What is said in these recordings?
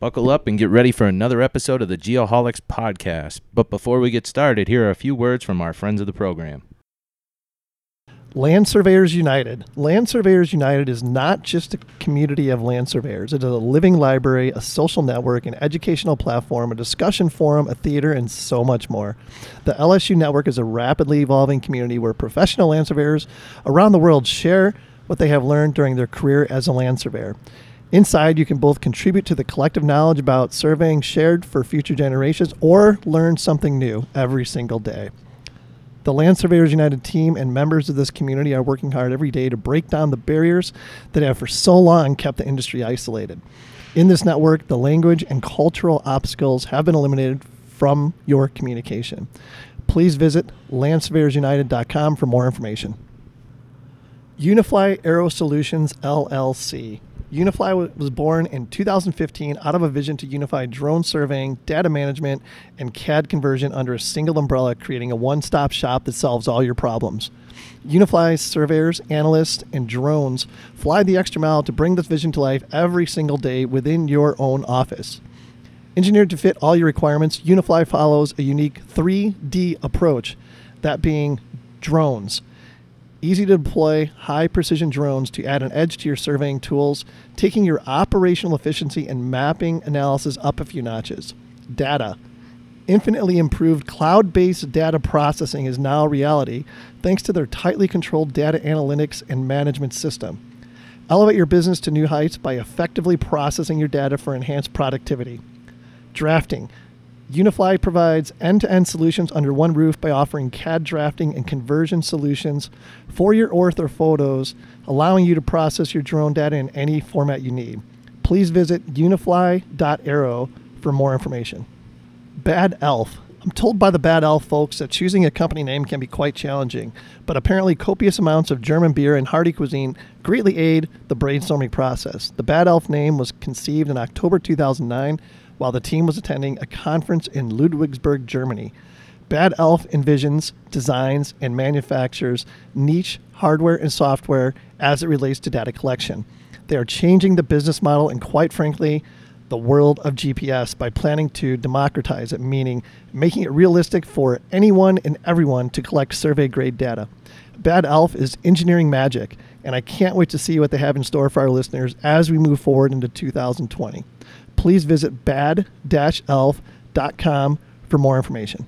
Buckle up and get ready for another episode of the Geoholics podcast. But before we get started, here are a few words from our friends of the program. Land Surveyors United. Land Surveyors United is not just a community of land surveyors. It is a living library, a social network, an educational platform, a discussion forum, a theater, and so much more. The LSU network is a rapidly evolving community where professional land surveyors around the world share what they have learned during their career as a land surveyor. Inside, you can both contribute to the collective knowledge about surveying shared for future generations or learn something new every single day. The Land Surveyors United team and members of this community are working hard every day to break down the barriers that have for so long kept the industry isolated. In this network, the language and cultural obstacles have been eliminated from your communication. Please visit landsurveyorsunited.com for more information. Unifly Aero Solutions LLC. Unifly was born in 2015 out of a vision to unify drone surveying, data management, and CAD conversion under a single umbrella, creating a one stop shop that solves all your problems. Unifly's surveyors, analysts, and drones fly the extra mile to bring this vision to life every single day within your own office. Engineered to fit all your requirements, Unifly follows a unique 3D approach, that being drones easy to deploy, high precision drones to add an edge to your surveying tools, taking your operational efficiency and mapping analysis up a few notches. Data. Infinitely improved cloud based data processing is now a reality thanks to their tightly controlled data analytics and management system. Elevate your business to new heights by effectively processing your data for enhanced productivity. Drafting. Unifly provides end to end solutions under one roof by offering CAD drafting and conversion solutions for your ortho photos, allowing you to process your drone data in any format you need. Please visit unifly.aero for more information. Bad Elf. I'm told by the Bad Elf folks that choosing a company name can be quite challenging, but apparently copious amounts of German beer and hearty cuisine greatly aid the brainstorming process. The Bad Elf name was conceived in October 2009 while the team was attending a conference in Ludwigsburg, Germany. Bad Elf envisions, designs, and manufactures niche hardware and software as it relates to data collection. They are changing the business model and, quite frankly, the world of GPS by planning to democratize it, meaning making it realistic for anyone and everyone to collect survey grade data. Bad Elf is engineering magic, and I can't wait to see what they have in store for our listeners as we move forward into 2020 please visit bad-elf.com for more information.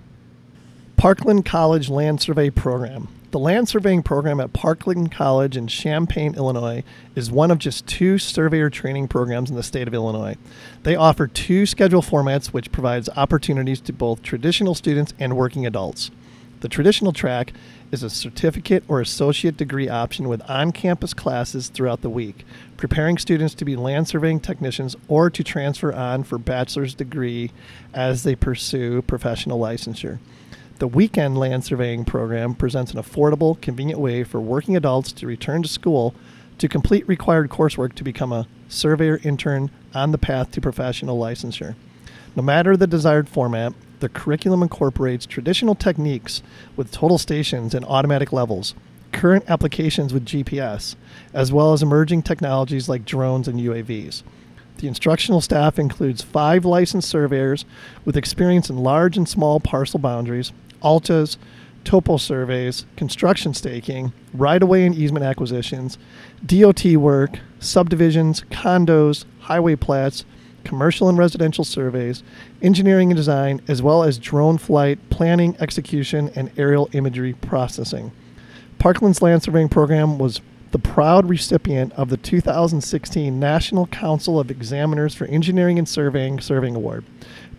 Parkland College Land Survey Program. The land surveying program at Parkland College in Champaign, Illinois, is one of just two surveyor training programs in the state of Illinois. They offer two schedule formats, which provides opportunities to both traditional students and working adults. The traditional track is a certificate or associate degree option with on campus classes throughout the week, preparing students to be land surveying technicians or to transfer on for bachelor's degree as they pursue professional licensure. The weekend land surveying program presents an affordable, convenient way for working adults to return to school to complete required coursework to become a surveyor intern on the path to professional licensure. No matter the desired format, the curriculum incorporates traditional techniques with total stations and automatic levels, current applications with GPS, as well as emerging technologies like drones and UAVs. The instructional staff includes five licensed surveyors with experience in large and small parcel boundaries, ALTAs, topo surveys, construction staking, right of way and easement acquisitions, DOT work, subdivisions, condos, highway plats, commercial and residential surveys, engineering and design, as well as drone flight, planning, execution, and aerial imagery processing. Parkland's land surveying program was the proud recipient of the 2016 National Council of Examiners for Engineering and Surveying Surveying Award.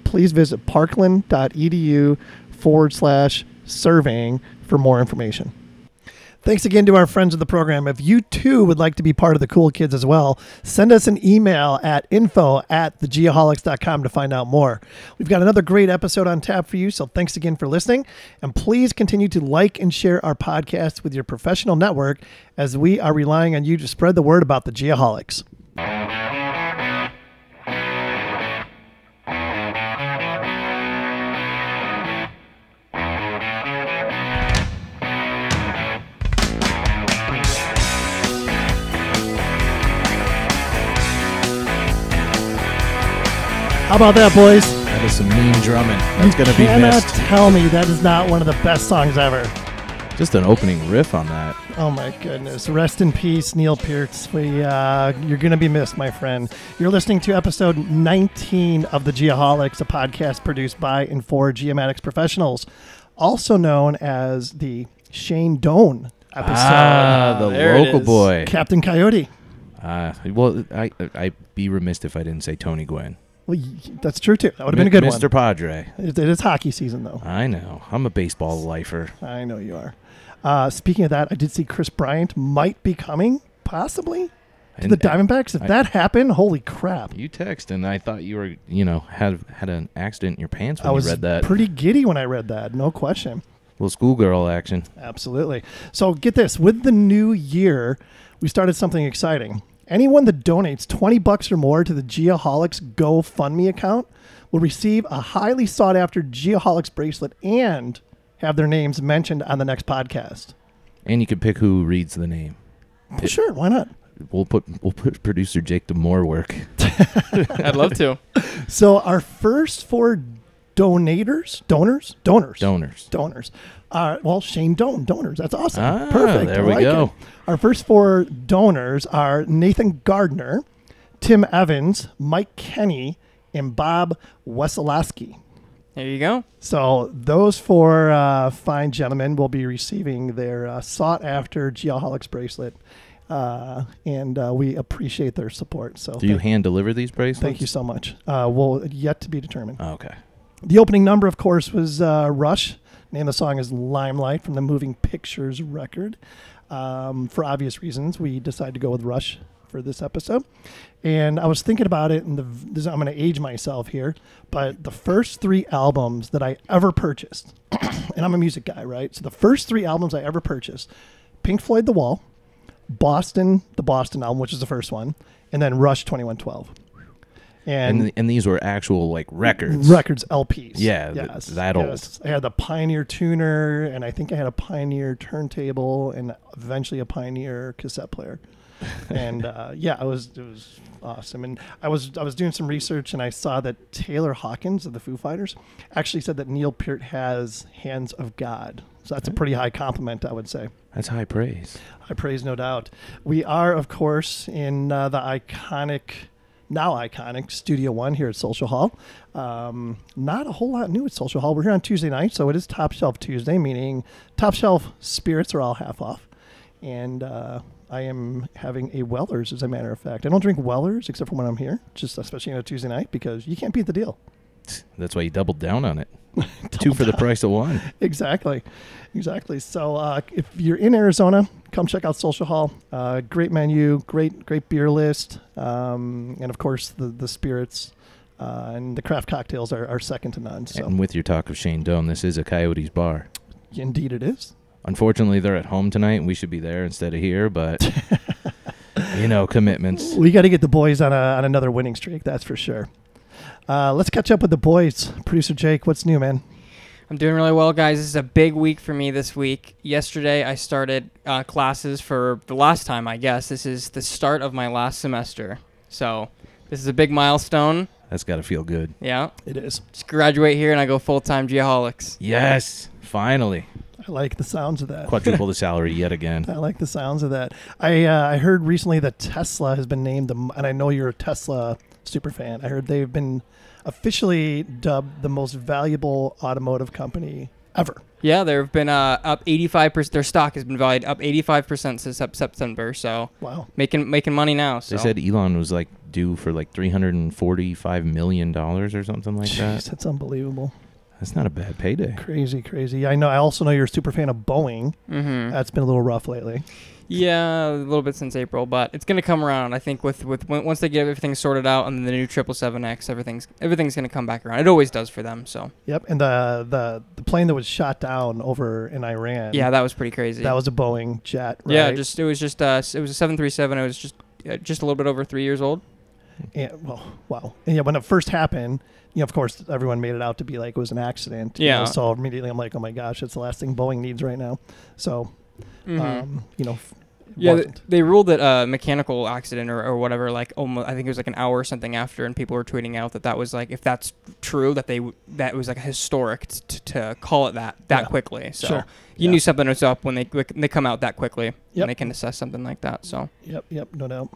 Please visit parkland.edu forward slash surveying for more information. Thanks again to our friends of the program. If you too would like to be part of the cool kids as well, send us an email at info at thegeoholics.com to find out more. We've got another great episode on tap for you, so thanks again for listening. And please continue to like and share our podcast with your professional network as we are relying on you to spread the word about the Geoholics. How about that, boys? That is some mean drumming. That's gonna be missed. cannot missed. tell me that is not one of the best songs ever. Just an opening riff on that. Oh my goodness! Rest in peace, Neil Peart. We, uh, you're gonna be missed, my friend. You're listening to episode 19 of the Geoholics, a podcast produced by and for geomatics professionals, also known as the Shane Doan episode. Ah, the there local is. boy. Captain Coyote. Uh, well, I I'd be remiss if I didn't say Tony Gwynn. Well, y- that's true too. That would have been a good one. Mr. one. Padre. It, it is hockey season, though. I know. I'm a baseball lifer. I know you are. Uh, speaking of that, I did see Kris Bryant might be coming, possibly, to And- the Diamondbacks. If I- that happened, holy crap! You text, and I thought you were, you know, had had an accident in your pants when I was you read that. pretty giddy when I read that. No question. Little schoolgirl action. Absolutely. So get this: with the new year, we started something exciting. Anyone that donates twenty bucks or more to the Geoholics GoFundMe account will receive a highly sought after Geoholics bracelet and have their names mentioned on the next podcast. And you can pick who reads the name. Well, sure, why not? We'll put we'll put producer Jake to more work. I'd love to. So our first four donators, donors, donors, Donors. donors. Uh, well, Shane Doan, donors. That's awesome. Ah, Perfect. there I we like go. it. Our first four donors are Nathan Gardner, Tim Evans, Mike Kenny, and Bob Wesolowski. There you go. So those four uh, fine gentlemen will be receiving their uh, sought-after Geoholics bracelet, uh, and uh, we appreciate their support. So Do you hand deliver these bracelets? thank you so much. Uh, well, yet to be determined. Okay. The opening number, of course, was uh, Rush. Name of the song is Limelight from the Moving Pictures record. Um, for obvious reasons, we decided to go with Rush for this episode. And I was thinking about it, and the, this, I'm going to age myself here, but the first three albums that I ever purchased, and I'm a music guy, right? So the first three albums I ever purchased Pink Floyd The Wall, Boston, the Boston album, which is the first one, and then Rush 2112. And And, and these were actual like records. records LPs. Yeah, th- that old. yes. I had the Pioneer tuner, and I think I had a Pioneer turntable, and eventually a Pioneer cassette player. and uh, yeah, I was it was awesome. And I was I was doing some research, and I saw that Taylor Hawkins of the Foo Fighters actually said that Neil Peart has hands of God. So that's a pretty high compliment, I would say. That's high praise. I praise, no doubt. We are, of course, in uh, the iconic, now iconic Studio One here at Social Hall. Um, not a whole lot new at Social Hall. We're here on Tuesday night, so it is Top Shelf Tuesday, meaning top shelf spirits are all half off. And uh, I am having a Weller's, as a matter of fact. I don't drink Weller's except for when I'm here, just especially on a Tuesday night, because you can't beat the deal. That's why you doubled down on it. Two for the price of one. exactly exactly so uh, if you're in arizona come check out social hall uh, great menu great great beer list um, and of course the the spirits uh, and the craft cocktails are, are second to none so And with your talk of Shane Doan, this is a Coyotes bar. indeed it is Unfortunately, they're at home tonight, and we should be there instead of here. But you know, commitments. we got to get the boys on, a, on another winning streak that's for sure uh, let's catch up with the boys producer jake what's new man I'm doing really well, guys. This is a big week for me this week. Yesterday, I started uh, classes for the last time, I guess. This is the start of my last semester. So, this is a big milestone. That's got to feel good. Yeah. it is Just graduate here and I go full time Geoholics. Yes, finally, i like the sounds of that quadruple the salary yet again. I like the sounds of that. I uh, I heard recently that Tesla has been named the, and I know you're a Tesla super fan. I heard they've been officially dubbed the most valuable automotive company ever. Yeah, they've been uh, up 85%. Their stock has been valued up 85% since September. So, Wow. making making money now. So. They said Elon was like due for like three hundred and forty-five million dollars or something like Jeez, that. that's unbelievable. That's not a bad payday. Crazy, crazy. I know. I also know you're a super fan of Boeing. hmm That's been a little rough lately. Yeah, a little bit since April, but it's gonna come around. I think with with once they get everything sorted out and the new triple seven X, everything's everything's gonna come back around. It always does for them. So Yep. And the the the plane that was shot down over in Iran. yeah, that was pretty crazy. That was a Boeing jet. Right? yeah, just it was just uh it was a seven three seven. It was just uh, just a little bit over three years old. Yeah, well, wow. And yeah, when it first happened, you know, of course, everyone made it out to be like it was an accident. you know, Yeah. so immediately I'm like, oh my gosh, it's the last thing Boeing needs right now. So, Mhm. um, you know, f- Yeah, th- wasn't. they ruled that uh, mechanical accident or, or whatever, like almost, I think it was like an hour or something after, and people were tweeting out that that was like, if that's true, that they w- that was like a historic t- t- to call it that that Yeah. quickly. So Sure. you Yeah. knew something was up when they when they come out that quickly Yep. and they can assess something like that. So Yep, yep, no doubt.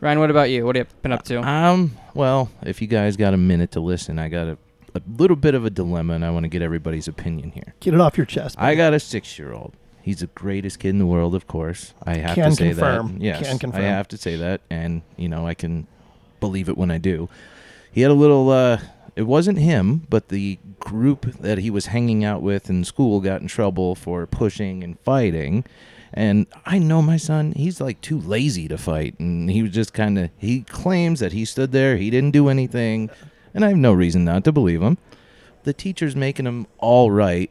Ryan, what about you? What have you been up to? Um, well, if you guys got a minute to listen, I got a, a little bit of a dilemma, and I want to get everybody's opinion here. Get it off your chest. I got a six-year-old. He's the greatest kid in the world, of course. I have Can to say confirm. that. Yes, Can confirm. I have to say that, and you know, I can believe it when I do. He had a little. uh It wasn't him, but the group that he was hanging out with in school got in trouble for pushing and fighting. And I know my son, he's like too lazy to fight. And he was just kind of, he claims that he stood there, he didn't do anything. And I have no reason not to believe him. The teacher's making him all right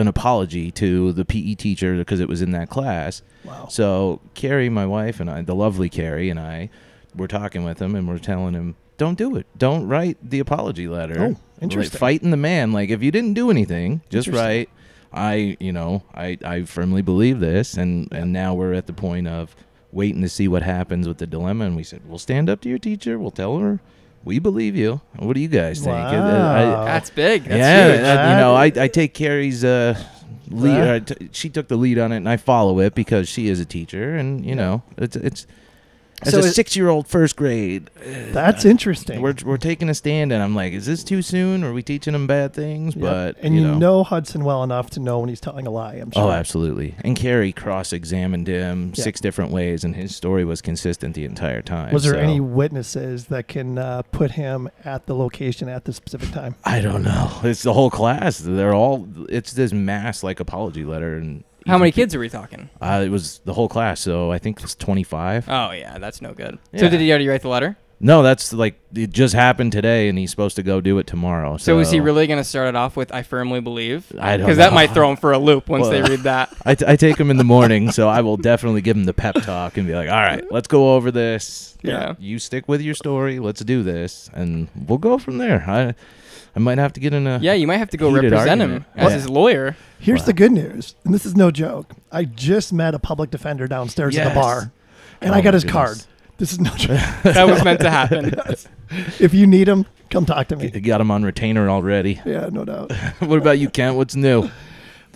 an apology to the PE teacher because it was in that class. Wow. So Carrie, my wife, and I, the lovely Carrie, and I, were talking with him, and we're telling him, "Don't do it. Don't write the apology letter. Oh, Like, interesting. fighting the man. Like if you didn't do anything, just write. I, you know, I, I firmly believe this, and and now we're at the point of waiting to see what happens with the dilemma. And we said, we'll stand up to your teacher. We'll tell her we believe you. What do you guys think? I- I- That's big. That's yeah, huge. that- you know, I, I take Carrie's uh, lead. That- Uh, t- she took the lead on it, and I follow it because she is a teacher, and you know, it's it's as So a six-year-old first grade. That's interesting. We're we're taking a stand, and I'm like, is this too soon? Are we teaching him bad things? Yep. But and you know. know. Hudson well enough to know when he's telling a lie. I'm sure. Oh, absolutely. And Carrie cross-examined him Yeah. six different ways, and his story was consistent the entire time. Was there so- any witnesses that can uh, put him at the location at the specific time? I don't know. It's the whole class. They're all. It's this mass like apology letter, and How many kids are we talking? Uh, it was the whole class, so I think it's 25. Oh yeah, that's no good. Yeah. So did he already write the letter? No, that's like it just happened today, and he's supposed to go do it tomorrow. So, So, is he really going to start it off with "I firmly believe"? I don't Because that know. might throw him for a loop once they Well- read that. I, t- I take him in the morning, so I will definitely give him the pep talk and be like, "All right, let's go over this. Yeah. You stick with your story. Let's do this, and we'll go from there." I I might have to get in a Yeah, you might have to go Heated represent argument. him as Yeah. his lawyer. Here's Wow. the good news, and this is no joke. I just met a public defender downstairs at the bar, and Oh I got his goodness. card. This is no joke. That was meant to happen. if you need him, come talk to me. You got him on retainer already. Yeah, no doubt. what about you, Kent? What's new?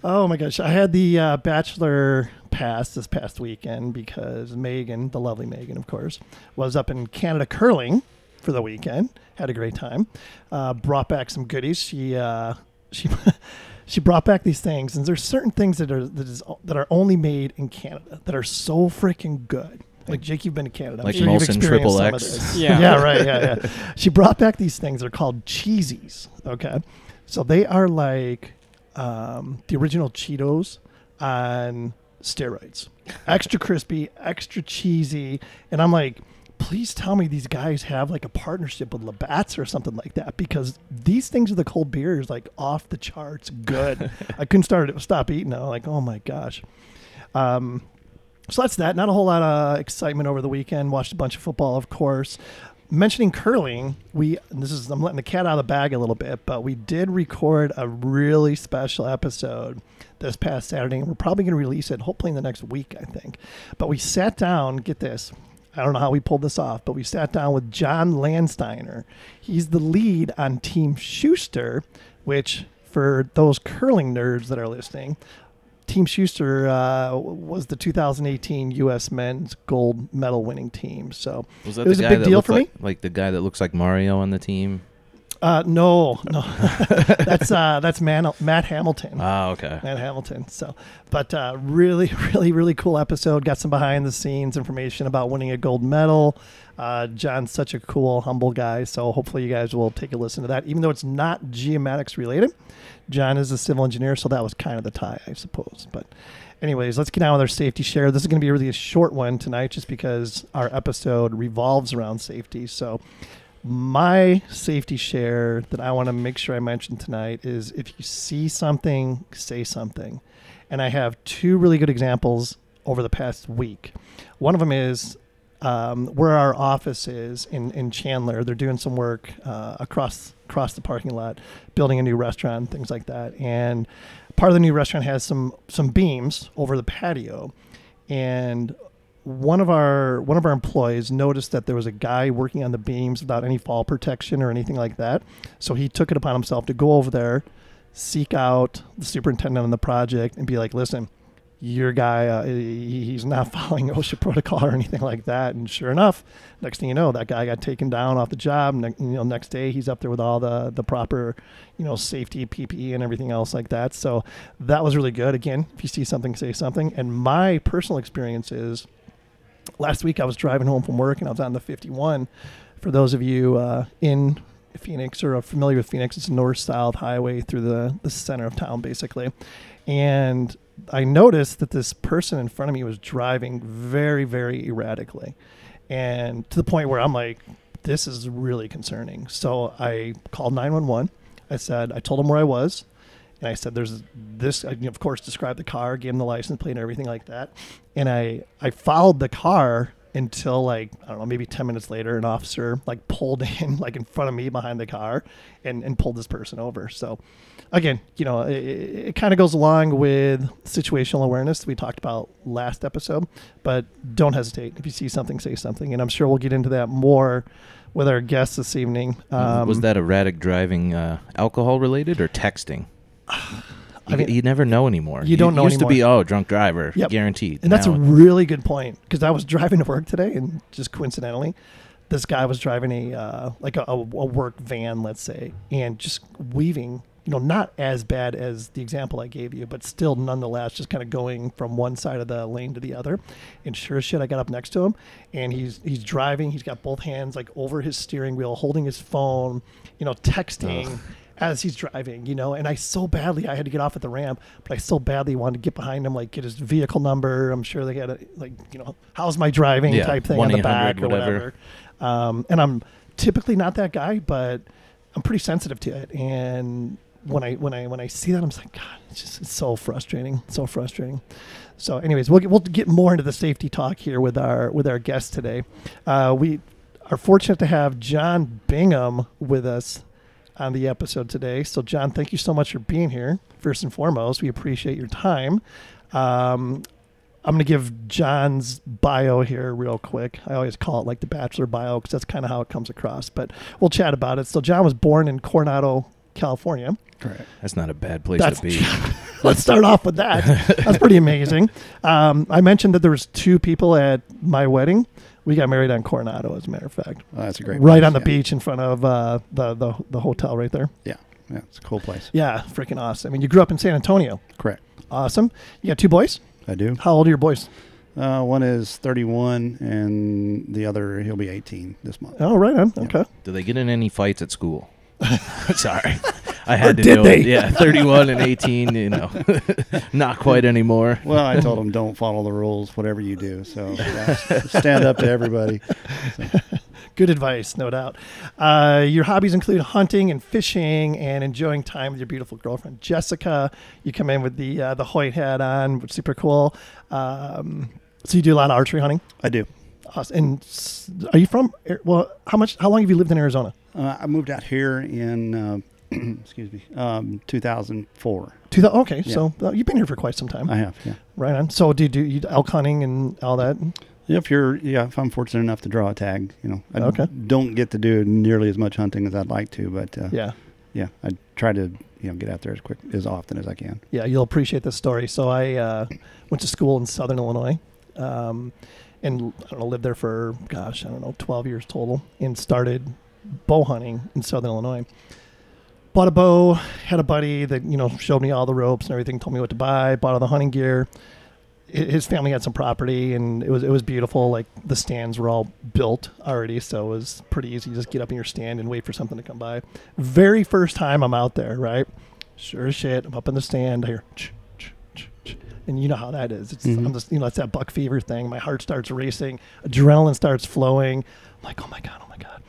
Oh my gosh, I had the uh, bachelor pass this past weekend because Megan, the lovely Megan, of course, was up in Canada curling for the weekend. Had a great time. Uh, brought back some goodies. She uh, she she brought back these things, and there's certain things that are that is that are only made in Canada that are so freaking good. Like Jake, you've been to Canada. I'm Like sure you've Molson experienced Triple some of X. this. Yeah. yeah, right. Yeah, yeah. She brought back these things. They're called cheesies. Okay, so they are like um, the original Cheetos on steroids. Extra crispy, extra cheesy, and I'm like, please tell me these guys have like a partnership with Labatt's or something like that because these things are the cold beers like off the charts good. I couldn't start it, stop eating. I'm like, oh my gosh. Um, so that's that. Not a whole lot of excitement over the weekend. Watched a bunch of football, of course. Mentioning curling, we this is I'm letting the cat out of the bag a little bit, but we did record a really special episode this past Saturday, and we're probably going to release it hopefully in the next week, I think. But we sat down. Get this. I don't know how we pulled this off, but we sat down with John Landsteiner. He's the lead on Team Shuster, which for those curling nerds that are listening, Team Shuster uh, was the 2018 U.S. men's gold medal winning team. So Was It was a big that deal for like, Like the guy that looks like Mario on the team? Uh, no, no, that's uh, that's Man- Matt Hamilton. Ah, okay. Matt Hamilton. So, but uh, really, really, really cool episode. Got some behind the scenes information about winning a gold medal. Uh, John's such a cool, humble guy. So hopefully you guys will take a listen to that. Even though it's not geomatics related, John is a civil engineer, so that was kind of the tie, I suppose. But anyways, let's get on with our safety share. This is going to be really a short one tonight, just because our episode revolves around safety. So my safety share that I want to make sure I mention tonight is if you see something, say something. And I have two really good examples over the past week. One of them is um, where our office is in, in Chandler. They're doing some work uh, across across the parking lot, building a new restaurant, things like that. And part of the new restaurant has some some beams over the patio. and one of our one of our employees noticed that there was a guy working on the beams without any fall protection or anything like that. So he took it upon himself to go over there, seek out the superintendent on the project, and be like, "Listen, your guy, uh, he- he's not following OSHA protocol or anything like that." And sure enough, next thing you know, that guy got taken down off the job. You know, next day he's up there with all the the proper, you know, safety PPE and everything else like that. So that was really good. Again, if you see something, say something. And my personal experience is last week I was driving home from work and I was on the 51. For those of you uh, in Phoenix or are familiar with Phoenix, it's a north-south highway through the, the center of town, basically. And I noticed that this person in front of me was driving very, very erratically, and to the point where I'm like, "This is really concerning." So I called 911. I said, I told him where I was, and I said, "There's this." I, of course, described the car, gave him the license plate, and everything like that. And I I followed the car until like I don't know, maybe ten minutes later, an officer like pulled in like in front of me behind the car, and and pulled this person over. So. Again, you know, it, it kind of goes along with situational awareness we talked about last episode, but don't hesitate. If you see something, say something. And I'm sure we'll get into that more with our guests this evening. Um, was that erratic driving uh, alcohol related or texting? You, mean- you never know anymore. You don't know Used to be oh drunk driver, Yep. guaranteed. And that's a really good point because I was driving to work today, and just coincidentally, this guy was driving a uh, like a, a, a work van, let's say, and just weaving. You know, not as bad as the example I gave you, but still, nonetheless, just kind of going from one side of the lane to the other. And sure as shit, I got up next to him, and he's he's driving. He's got both hands like over his steering wheel, holding his phone. You know, texting. Ugh. As he's driving, you know, and I so badly I had to get off at the ramp, but I so badly wanted to get behind him, like get his vehicle number. I'm sure they had a like, you know, how's my driving Yeah, type thing on the back or whatever. whatever. Um, and I'm typically not that guy, but I'm pretty sensitive to it. And when I when I when I see that, I'm like, God, it's just it's so frustrating, so frustrating. So, anyways, we'll get, we'll get more into the safety talk here with our with our guest today. Uh, we are fortunate to have John Bingham with us on the episode today. So, John, thank you so much for being here. First and foremost, we appreciate your time. Um, I'm going to give John's bio here real quick. I always call it like the bachelor bio because that's kind of how it comes across, but we'll chat about it. So, John was born in Coronado, California. Correct. That's not a bad place That's to be. Let's start off with that. That's pretty amazing. Um, I mentioned that there was two people at my wedding. We got married on Coronado, as a matter of fact, Oh, that's a great. right place, on the yeah. beach in front of uh, the, the the hotel right there. Yeah, yeah, it's a cool place. Yeah, freaking awesome. I mean, you grew up in San Antonio. Correct. Awesome. You got two boys. I do. How old are your boys? Uh, one is 31, and the other he'll be 18 this month. Oh, right on. Yeah. Okay. Do they get in any fights at school? Sorry, I had Or to did know. they? Yeah, 31 and 18. You know, not quite anymore. Well, I told him don't follow the rules, whatever you do. So yeah, stand up to everybody. Good advice, no doubt. Uh, your hobbies include hunting and fishing and enjoying time with your beautiful girlfriend Jessica. You come in with the uh, the Hoyt hat on, which is super cool. Um, so you do a lot of archery hunting. I do. Awesome. And are you from? Well, how much? How long have you lived in Arizona? Uh, I moved out here in, uh, excuse me, um, 2004. Two thou- okay, Yeah. so uh, you've been here for quite some time, I have, yeah. right on. So do you do you do elk hunting and all that? If you're, yeah, if I'm fortunate enough to draw a tag, you know, I Okay. don't get to do nearly as much hunting as I'd like to, but uh, Yeah. yeah, I try to, you know, get out there as quick, as often as I can. Yeah, you'll appreciate this story. So I uh, went to school in Southern Illinois, um, and I don't know, lived there for gosh, I don't know, twelve years total, and started bow hunting in Southern Illinois. Bought a bow, had a buddy that you know showed me all the ropes and everything, told me what to buy. Bought all the hunting gear. His family had some property, and it was it was beautiful. Like the stands were all built already, so it was pretty easy. to Just get up in your stand and wait for something to come by. Very first time I'm out there, right? Sure as shit, I'm up in the stand. I hear, ch, ch, ch, ch. and you know how that is. It's Mhm. I'm just you know it's that buck fever thing. My heart starts racing, adrenaline starts flowing. I'm like, oh my god, oh my god.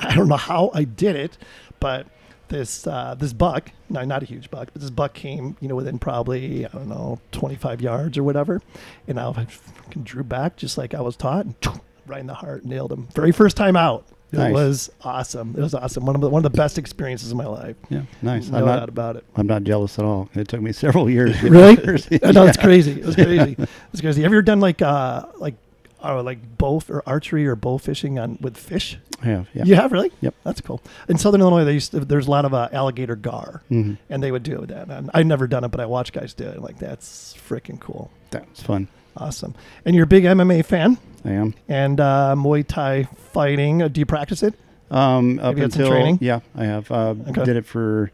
I don't know how I did it, but this uh, this buck, no, not a huge buck, but this buck came, you know, within probably I don't know 25 yards or whatever, and I fucking drew back just like I was taught, and right in the heart, nailed him. Very first time out, It Nice. was awesome. It was awesome. One of the one of the best experiences of my life. Yeah, nice. No I'm doubt not. about it. I'm not jealous at all. It took me several years. Really? my first- I know it's crazy. It was crazy. It's crazy. Have you ever done like uh like uh, like bow or archery or bow fishing on with fish? I have. Yeah. You have really? Yep. That's cool. In Southern Illinois, they used to, there's a lot of uh, alligator gar, hmm and they would do that. And I've never done it, but I watch guys do it. I'm like, that's freaking cool. That's fun. Awesome. And you're a big MMA fan I am. and uh, Muay Thai fighting. Uh, do you practice it? Um, up Have you had some until training? yeah, I have. Uh, Okay. Did it for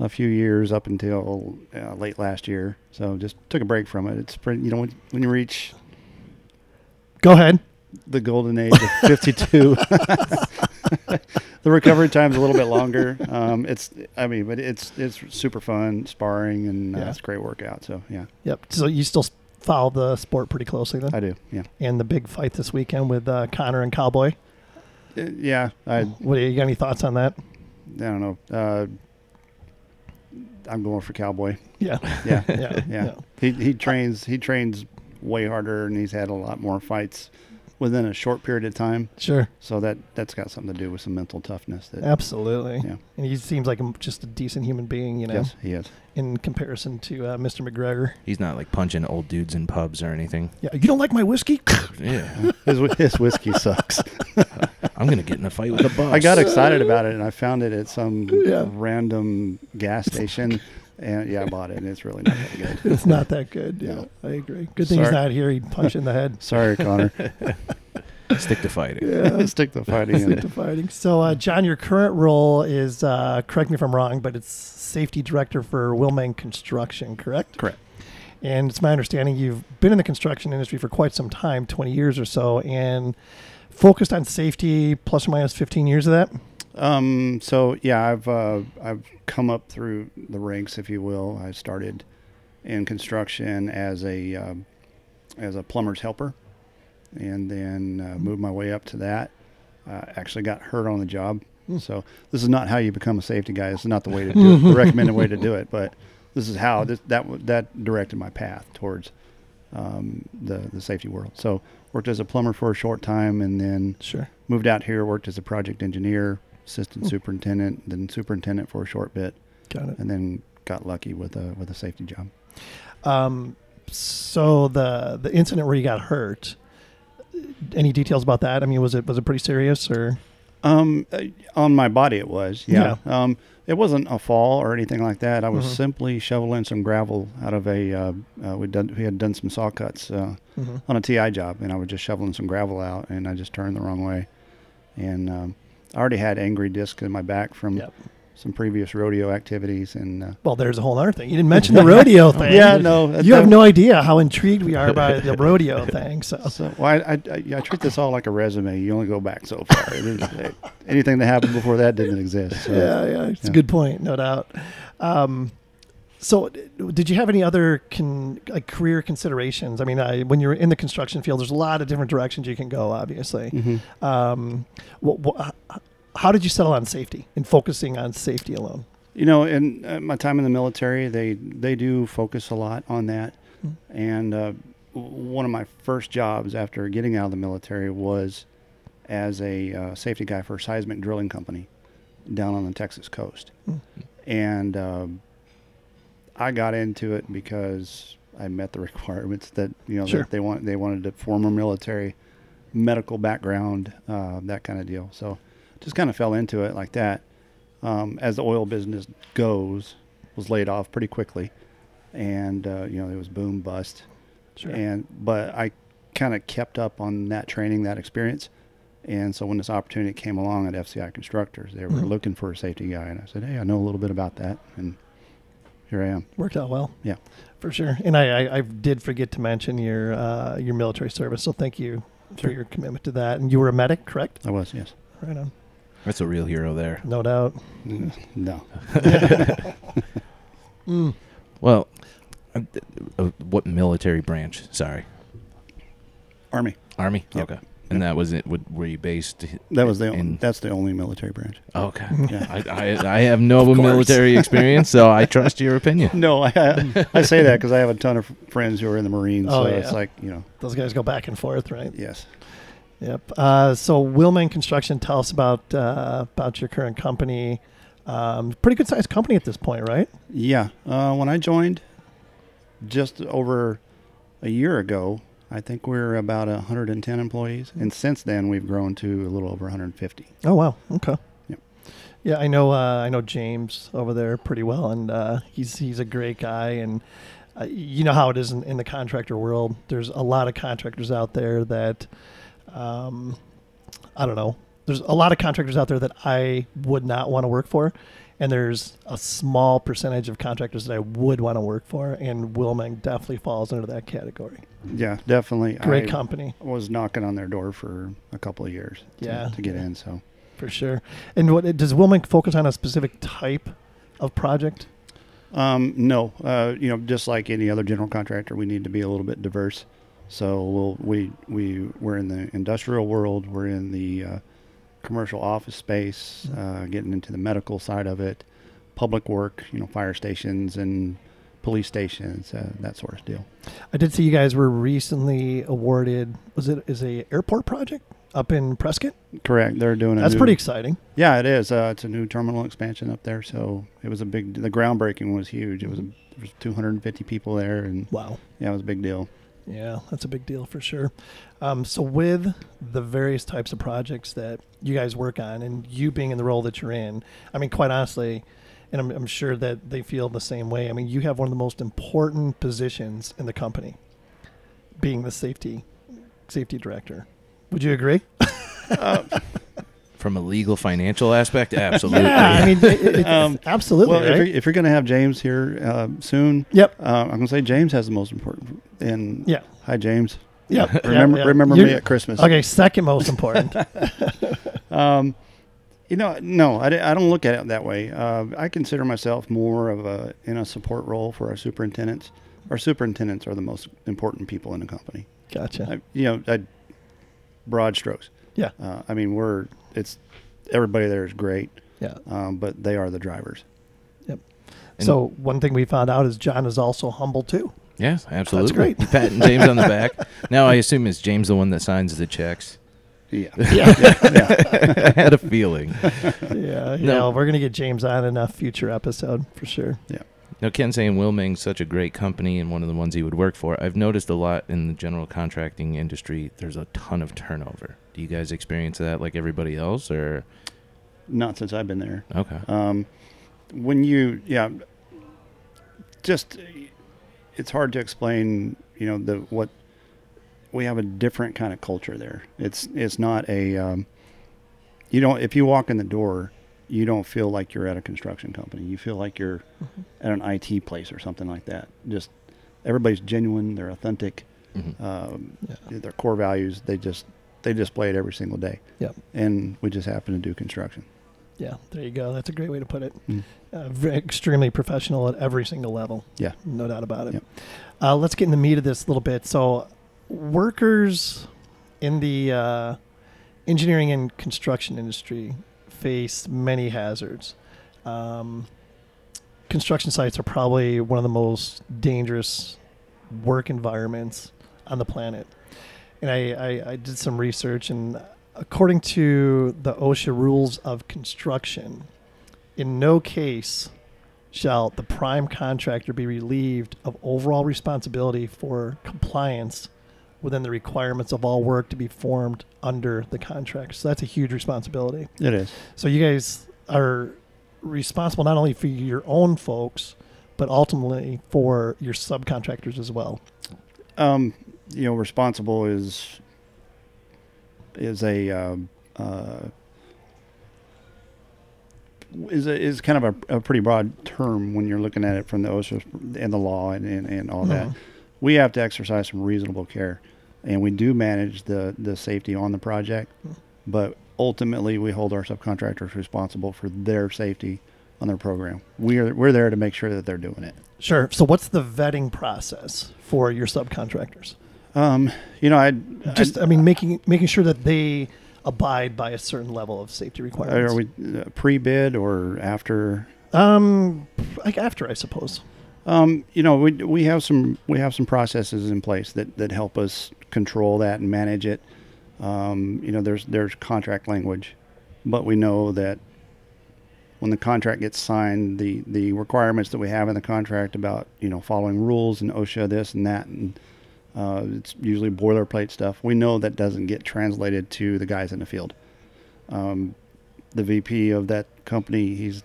a few years up until uh, late last year. So just took a break from it. It's pretty. You know, when, when you reach Go ahead. the golden age of 52, the recovery time's a little bit longer. Um, it's. I mean, but it's it's super fun sparring and uh, Yeah. it's a great workout. So yeah, Yep. So you still s- follow the sport pretty closely then? I do. Yeah. and the big fight this weekend with uh, Conor and Cowboy. Uh, yeah. I. What do you got any thoughts on that? I don't know. Uh, I'm going for cowboy. Yeah. Yeah. Yeah. Yeah. He he trains he trains way harder and he's had a lot more fights within a short period of time. Sure. So that that's got something to do with some mental toughness. That Absolutely. Yeah. And he seems like a, just a decent human being, you know, yes, he is. in comparison to uh, Mr. McGregor. He's not like punching old dudes in pubs or anything. Yeah. You don't like my whiskey? Yeah, His his whiskey sucks. I'm gonna get in a fight with a bus. I got excited about it and I found it at some Yeah. random gas station. And yeah, I bought it and it's really not that good. it's not that good. Yeah. No. I agree. Good thing he's not here. He'd punch in the head. Sorry, Conor. stick to fighting. Yeah. Stick the fighting Stick to fighting. So, uh, John, your current role is, uh, correct me if I'm wrong, but it's safety director for Willmeng Construction, correct? Correct. And it's my understanding you've been in the construction industry for quite some time, 20 years or so, and focused on safety plus or minus 15 years of that. Um, so yeah, I've uh, I've come up through the ranks, if you will. I started in construction as a um, as a plumber's helper, and then uh, moved my way up to that. Uh, actually, got hurt on the job. Hmm. So this is not how you become a safety guy. This is not the way to do it, the recommended way to do it. But this is how this, that that directed my path towards um, the the safety world. So worked as a plumber for a short time, and then Sure. moved out here, worked as a project engineer, assistant Hmm. superintendent, then superintendent for a short bit, Got it. and then got lucky with a with a safety job. Um, so the the incident where you got hurt, any details about that? I mean, was it was it pretty serious or? Um, uh, on my body it was, yeah. Um, it wasn't a fall or anything like that. I was Mhm. simply shoveling some gravel out of a. Uh, uh, we done we had done some saw cuts uh, Mhm. on a TI job, and I was just shoveling some gravel out, and I just turned the wrong way, and um, I already had angry disc in my back from Yep. some previous rodeo activities, and uh, Well, there's a whole other thing. You didn't mention the rodeo thing. yeah, no, You have no idea how intrigued we are by the rodeo thing. So, So, well, I, I, I, I treat this all like a resume. You only go back so far. It is- it- anything that happened before that didn't exist. So. yeah, yeah, it's a good point, no doubt. Um, so, did you have any other con- like career considerations? I mean, I, when you're in the construction field, there's a lot of different directions you can go. Obviously, Mhm. um, wh- wh- how did you settle on safety and focusing on safety alone? You know, in uh, my time in the military, they they do focus a lot on that. Mm. And uh, one of my first jobs after getting out of the military was as a uh, safety guy for a seismic drilling company down on the Texas coast. Mm. And um, I got into it because I met the requirements that you know Sure. that they want. They wanted a former military, medical background, uh, that kind of deal. So just kind of fell into it like that. Um, as the oil business goes, was laid off pretty quickly, and uh, you know it was boom bust. Sure. And but I kind of kept up on that training, that experience. And so when this opportunity came along at FCI Constructors, they were Mhm. looking for a safety guy, and I said, "Hey, I know a little bit about that," and here I am. Worked out well. Yeah. for sure. And I, I, I did forget to mention your uh, your military service, so thank you for your commitment to that. And you were a medic, correct? I was, yes. Right on, That's a real hero there. no doubt. No, Mm. Well, uh, uh, what military branch? Sorry, Army. Army. Yep. Okay, and that was it. Would, were you based? That was the in- only, that's the only military branch. Okay, Yeah. I, I I have no military experience, so I trust your opinion. No, I I say that because I have a ton of friends who are in the Marines, Oh, so yeah. it's like you know, Those guys go back and forth, right? yes. Yep. Uh, so Willmeng Construction, tell us about uh, about your current company. Um, pretty good sized company at this point, right? Yeah. Uh, when I joined just over a year ago, I think we are about 110 employees. And since then, we've grown to a little over 150. Oh wow. Okay. Yep. Yeah, I know. Uh, I know James over there pretty well, and uh, he's he's a great guy. And uh, you know how it is in, in the contractor world. There's a lot of contractors out there that, um, I don't know. There's a lot of contractors out there that I would not want to work for, and there's a small percentage of contractors that I would want to work for, and Willmeng definitely falls under that category. Yeah, definitely. Great I company. was knocking on their door for a couple of years to, Yeah. to get in. So, For sure. And what does Willmeng focus on a specific type of project? um, no, uh, you know, just like any other general contractor, we need to be a little bit diverse. So we'll, we we we're in the industrial world, we're in the uh, commercial office space, uh, getting into the medical side of it, public work, you know, fire stations and police stations, uh, that sort of deal. I did see you guys were recently awarded. Was it is a airport project up in Prescott? Correct. They're doing That's new- pretty exciting. Yeah, it is. Uh, it's a new terminal expansion up there, so it was a big. The groundbreaking was huge. It was, a, there was 250 people there, and Wow. yeah, it was a big deal. Yeah, that's a big deal for sure. Um, so with the various types of projects that you guys work on, and you being in the role that you're in, I mean, quite honestly, and I'm, I'm sure that they feel the same way. I mean, you have one of the most important positions in the company, being the safety safety director. Would you agree? From a legal financial aspect, absolutely. Yeah, I mean, it, it- Um, absolutely well, if, you're, you're going to have James here uh, soon, Yep. uh, I'm going to say James has the most important. And Yeah. hi, James. Yep. Remember, yeah, yeah. remember You're- me at Christmas. Okay, second most important. Um, you know, no, I, I don't look at it that way. Uh, I consider myself more of a in a support role for our superintendents. Our superintendents are the most important people in the company. Gotcha. I, you know, I, broad strokes. Yeah. Uh, I mean, we're it's everybody there is great, Yeah. um, but they are the drivers. Yep. And- so one thing we found out is John is also humble too. Yeah, absolutely. That's great. Patting James on the back. Now I assume it's James the one that signs the checks. Yeah. Yeah. yeah I had a feeling. yeah. Yeah. No. We're gonna get James on in a future episode for sure. Yeah. Now, Kent saying Willmeng's such a great company and one of the ones he would work for. I've noticed a lot in the general contracting industry. There's a ton of turnover. Do you guys experience that like everybody else, or Not since I've been there. okay? Um, when you, yeah, just it's hard to explain. You know the what we have a different kind of culture there. It's it's not a um, you don't if you walk in the door, you don't feel like you're at a construction company. You feel like you're at an IT place or something like that. Just everybody's genuine. They're authentic. Mhm. Um, Yeah. Their core values. They just they display it every single day. Yep. And we just happen to do construction. Yeah. There you go. That's a great way to put it. Mm. Uh, ve- extremely professional at every single level. Yeah. No doubt about it. Yep. Uh, let's get in the meat of this a little bit. So, workers in the uh, engineering and construction industry face many hazards. Um, construction sites are probably one of the most dangerous work environments on the planet. And I, I, I did some research, and according to the OSHA rules of construction, in no case shall the prime contractor be relieved of overall responsibility for compliance within the requirements of all work to be formed under the contract. So that's a huge responsibility. It is. So you guys are responsible not only for your own folks, but ultimately for your subcontractors as well. Um, you know, responsible is is a um, uh, is a, is kind of a, a pretty broad term when you're looking at it from the OSHA and the law and, and, and all that. Mhm. We have to exercise some reasonable care, and we do manage the the safety on the project, but ultimately we hold our subcontractors responsible for their safety on their program. We are we're there to make sure that they're doing it. Sure. So what's the vetting process for your subcontractors? Um, you know, I Just, I mean, making making sure that they abide by a certain level of safety requirements. Are we uh, pre-bid or after? Um, like after, I suppose. Um, you know, we we have some we have some processes in place that that help us control that and manage it. Um, you know, there's there's contract language, but we know that when the contract gets signed, the the requirements that we have in the contract about you know following rules and OSHA this and that and uh, it's usually boilerplate stuff. We know that doesn't get translated to the guys in the field. Um, the VP of that company, he's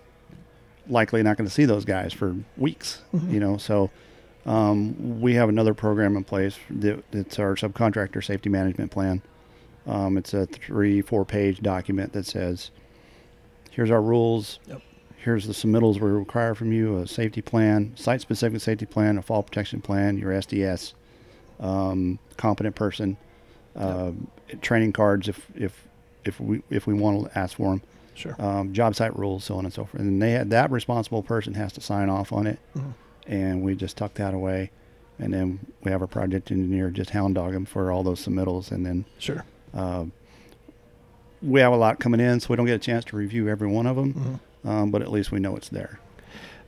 likely not going to see those guys for weeks. Mhm. You know, so um, we have another program in place. That, it's our subcontractor safety management plan. Um, it's a three, four page document that says, here's our rules. Yep. Here's the submittals we require from you: a safety plan, site-specific safety plan, a fall protection plan, your SDS, um, competent person, uh, training cards if if if we if we want to ask for them, Sure. um, job site rules, so on and so forth. And they had, that responsible person has to sign off on it, Mhm. and we just tuck that away, and then we have our project engineer just hound dog them for all those submittals, and then Sure. uh, we have a lot coming in, so we don't get a chance to review every one of them, Mhm. um, but at least we know it's there.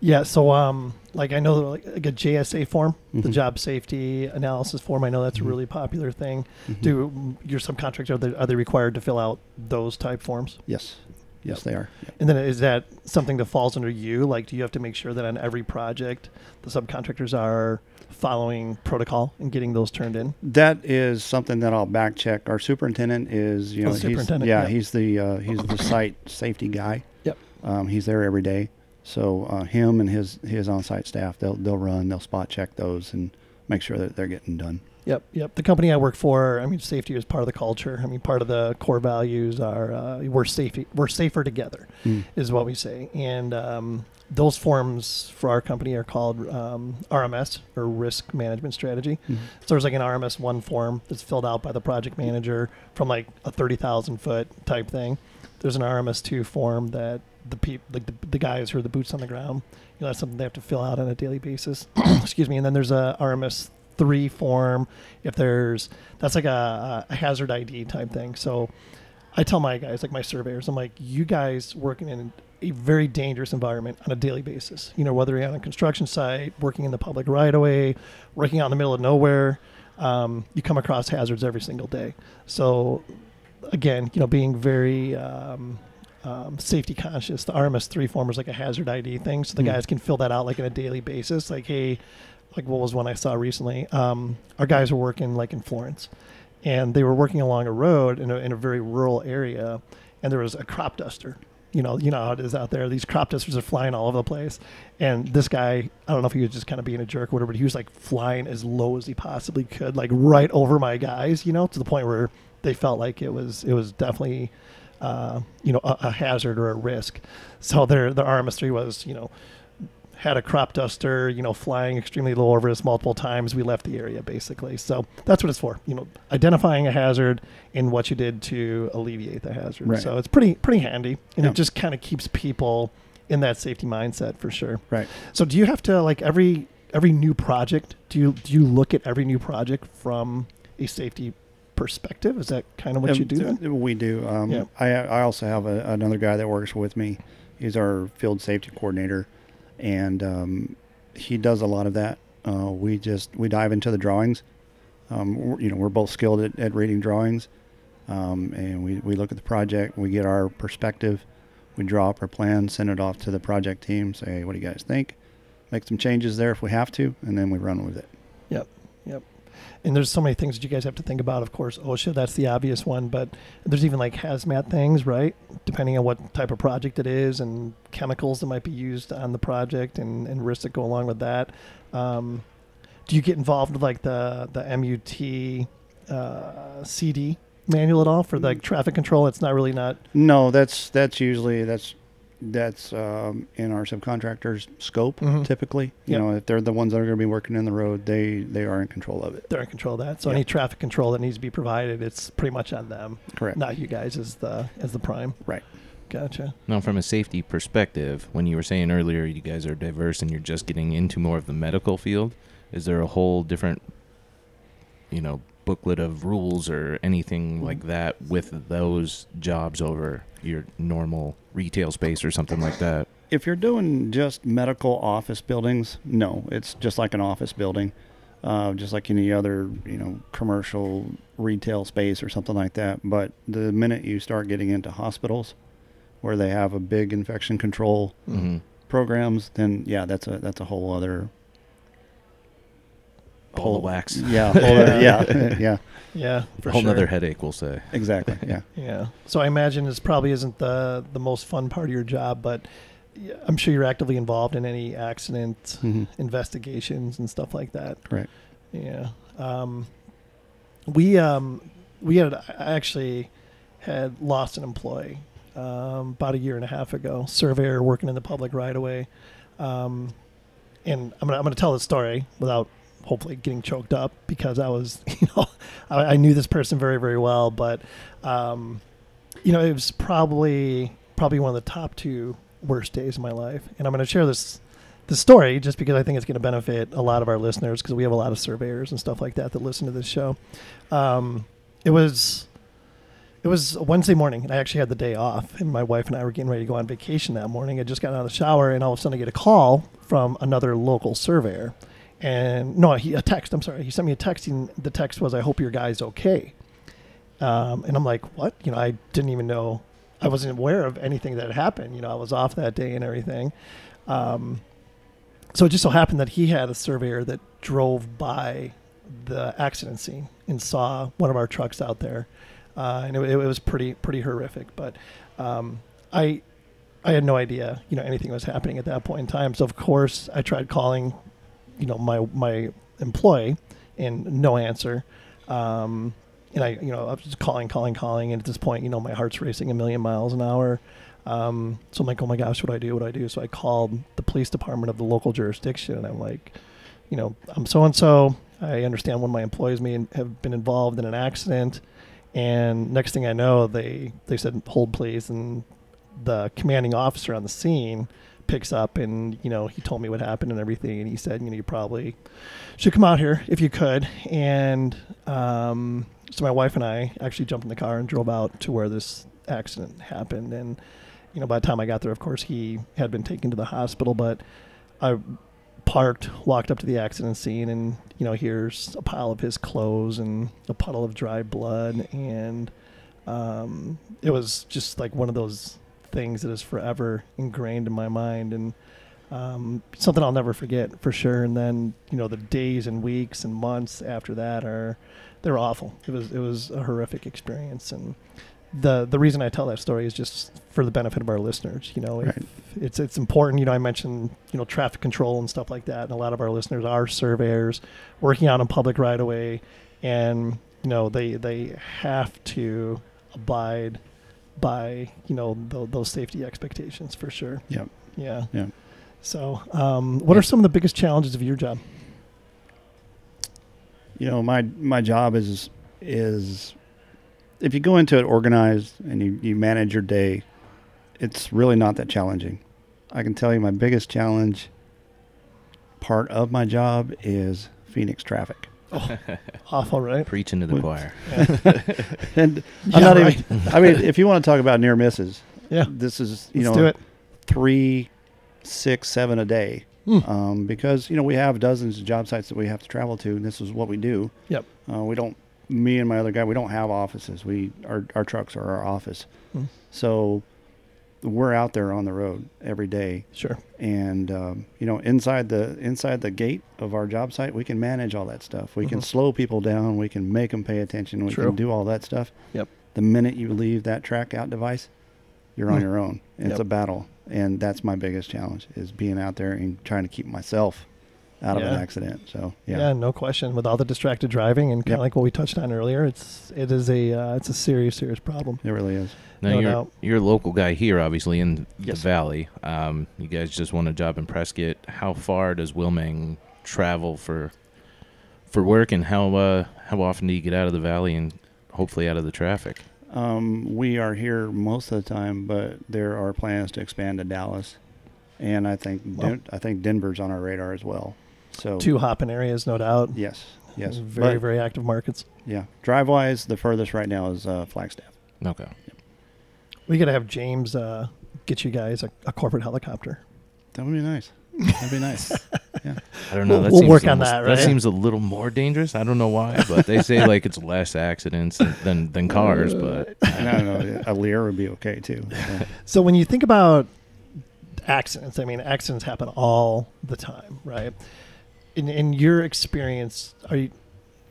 Yeah, so um, like I know like, like a JSA form, the Mhm. job safety analysis form. I know that's Mhm. a really popular thing. Mhm. Do your subcontractors are they, are they required to fill out those type forms? Yes, yes, Yep. they are. Yep. And then is that something that falls under you? Like, do you have to make sure that on every project the subcontractors are following protocol and getting those turned in? That is something that I'll back check. Our superintendent is, you Oh, know, he's, superintendent, yeah, yeah. he's the uh, he's the site safety guy. Yep. Um, he's there every day, so uh, him and his his on-site staff they'll they'll run, they'll spot check those and make sure that they're getting done. Yep, yep. The company I work for, I mean, safety is part of the culture. I mean, part of the core values are uh, we're safe, we're safer together, Mm. is what we say. And um, those forms for our company are called um, RMS or Risk Management Strategy. Mhm. So there's like an RMS one form that's filled out by the project manager from like a thirty thousand foot type thing. There's an RMS two form that the peop, like the, the guys who are the boots on the ground, you know, that's something they have to fill out on a daily basis. Excuse me. And then there's a RMS three form. If there's that's like a, a hazard ID type thing. So I tell my guys, like my surveyors, I'm like, you guys working in a very dangerous environment on a daily basis. You know, whether you're on a construction site, working in the public right of way, working out in the middle of nowhere, um, you come across hazards every single day. So, again, you know, being very um, um, safety conscious, the RMS three form is like a hazard ID thing, so the Hmm. guys can fill that out like on a daily basis. Like, hey, like what was one I saw recently? Um, our guys were working like in Florence, and they were working along a road in a, in a very rural area, and there was a crop duster. You know, you know how it is out there. These crop dusters are flying all over the place, and this guy, I don't know if he was just kind of being a jerk or whatever, but he was like flying as low as he possibly could, like right over my guys. You know, to the point where they felt like it was it was definitely, uh, you know, a, a hazard or a risk. So their the RMS three was, you know, had a crop duster, you know, flying extremely low over us multiple times. We left the area basically. So that's what it's for. You know, identifying a hazard and what you did to alleviate the hazard. Right. So it's pretty pretty handy, and Yeah. it just kind of keeps people in that safety mindset for sure. Right. So do you have to like every every new project? Do you do you look at every new project from a safety perspective? Is that kind of what Um, you do then? We do. Um, Yeah. I I also have a, another guy that works with me. He's our field safety coordinator, and um, he does a lot of that. Uh, we just we dive into the drawings. Um, you know, we're both skilled at, at reading drawings, um, and we, we look at the project. We get our perspective. We draw up our plan, send it off to the project team. Say, hey, what do you guys think? Make some changes there if we have to, and then we run with it. Yep, yep. And there's so many things that you guys have to think about. Of course, OSHA, that's the obvious one, but there's even like hazmat things, right? Depending on what type of project it is and chemicals that might be used on the project and, and risks that go along with that. Um, do you get involved with like the, the MUT uh, CD manual at all for like traffic control? It's not really not. No, that's that's usually that's that's um, in our subcontractors' scope. Mhm. Typically, you Yep. know, if they're the ones that are going to be working in the road, they they are in control of it. They're in control of that. So Yeah. any traffic control that needs to be provided, it's pretty much on them, Correct. not you guys as the as the prime. Right. Gotcha. Now, from a safety perspective, when you were saying earlier you guys are diverse and you're just getting into more of the medical field, is there a whole different, you know, booklet of rules or anything like that with those jobs over your normal retail space or something like that? If you're doing just medical office buildings, no, it's just like an office building. uh, just like any other you know commercial retail space or something like that. But the minute you start getting into hospitals, where they have a big infection control hmm programs, then yeah, that's a that's a whole other whole the wax. Yeah, whole yeah, yeah, Yeah, for a whole sure. nother headache, we'll say. exactly. Yeah, Yeah. So I imagine this probably isn't the the most fun part of your job, but I'm sure you're actively involved in any accident hmm investigations and stuff like that. correct. Yeah. Um, we um, we had I actually had lost an employee um, about a year and a half ago. Surveyor working in the public right away, um, and I'm gonna I'm gonna tell the story without hopefully getting choked up because I was you know I, I knew this person very very well, but um, you know it was probably probably one of the top two worst days of my life, and I'm gonna share this the story just because I think it's going to benefit a lot of our listeners because we have a lot of surveyors and stuff like that that listen to this show. Um, it was it was a Wednesday morning, and I actually had the day off, and my wife and I were getting ready to go on vacation that morning. I just got out of the shower, and all of a sudden I get a call from another local surveyor, and no, he a text. I'm sorry, he sent me a text. And the text was, "I hope your guy's okay." Um, and I'm like, "What?" You know, I didn't even know. I wasn't aware of anything that had happened. You know, I was off that day and everything. Um, so it just so happened that he had a surveyor that drove by the accident scene and saw one of our trucks out there, uh, and it, it was pretty pretty horrific. But um, I I had no idea you know anything was happening at that point in time. So of course I tried calling, you know my my employee, and no answer. Um, and I you know I was just calling calling calling, and at this point you know my heart's racing a million miles an hour. Um, so I'm like, oh my gosh, what do I do? What do I do? So I called the police department of the local jurisdiction, and I'm like, you know, I'm so and so. I understand one of my employees may have been involved in an accident, and next thing I know, they they said, hold please, and the commanding officer on the scene picks up, and you know, he told me what happened and everything, and he said, you know, you probably should come out here if you could, and um, so my wife and I actually jumped in the car and drove out to where this accident happened, and you know, by the time I got there, of course, he had been taken to the hospital, but I parked, walked up to the accident scene, and you know, here's a pile of his clothes and a puddle of dry blood, and um, it was just like one of those things that is forever ingrained in my mind, and um, something I'll never forget for sure. And then you know, the days and weeks and months after that are they're awful. It was it was a horrific experience, and the the reason I tell that story is just for the benefit of our listeners. You know, if Right. it's it's important. You know, I mentioned you know traffic control and stuff like that, and a lot of our listeners are surveyors working out in public right of way, and you know they they have to abide by you know th- those safety expectations for sure. Yep. Yeah. Yeah. So, um, what are some of the biggest challenges of your job? you know my my job is is if you go into it organized and you, you manage your day it's really not that challenging i can tell you my biggest challenge part of my job is phoenix traffic Awful, right? Preaching to the Well- choir. and Yeah, i'm not right. even i mean if you want to talk about near misses Yeah. this is you Let's know do it. three six seven a day Hmm. um, because you know we have dozens of job sites that we have to travel to and this is what we do Yep. uh, we don't me and my other guy we don't have offices we our, our trucks are our office Hmm. so we're out there on the road every day Sure. and um, you know inside the inside the gate of our job site we can manage all that stuff we can Mhm. slow people down we can make them pay attention we True. can do all that stuff Yep. the minute you leave that track out device you're on Hmm. your own it's Yep. a battle and that's my biggest challenge is being out there and trying to keep myself out of an accident so Yeah. yeah, no question. With all the distracted driving and kind Yep. of like what we touched on earlier, it's it is a uh, it's a serious serious problem. it really is Now No you're doubt. you're a local guy here, obviously in Yes. the valley. Um, you guys just won a job in Prescott. How far does Willmeng travel for for work, and how uh, how often do you get out of the valley and hopefully out of the traffic? Um, we are here most of the time, but there are plans to expand to Dallas, and I think Well- Den- I think Denver's on our radar as well. So Two hopping areas, no doubt. yes, yes, Very But, very active markets. yeah. Drive wise, the furthest right now is uh, Flagstaff. Okay. We got to have James uh, get you guys a, a corporate helicopter. That would be nice. That'd be nice. Yeah. I don't know. We'll- that we'll work on almost- that, That right? seems a little more dangerous. I don't know why, but they say like it's less accidents than than, than cars. But And I don't know. A Lear would be okay too. So, So when you think about accidents, I mean, accidents happen all the time, right? In in your experience, are you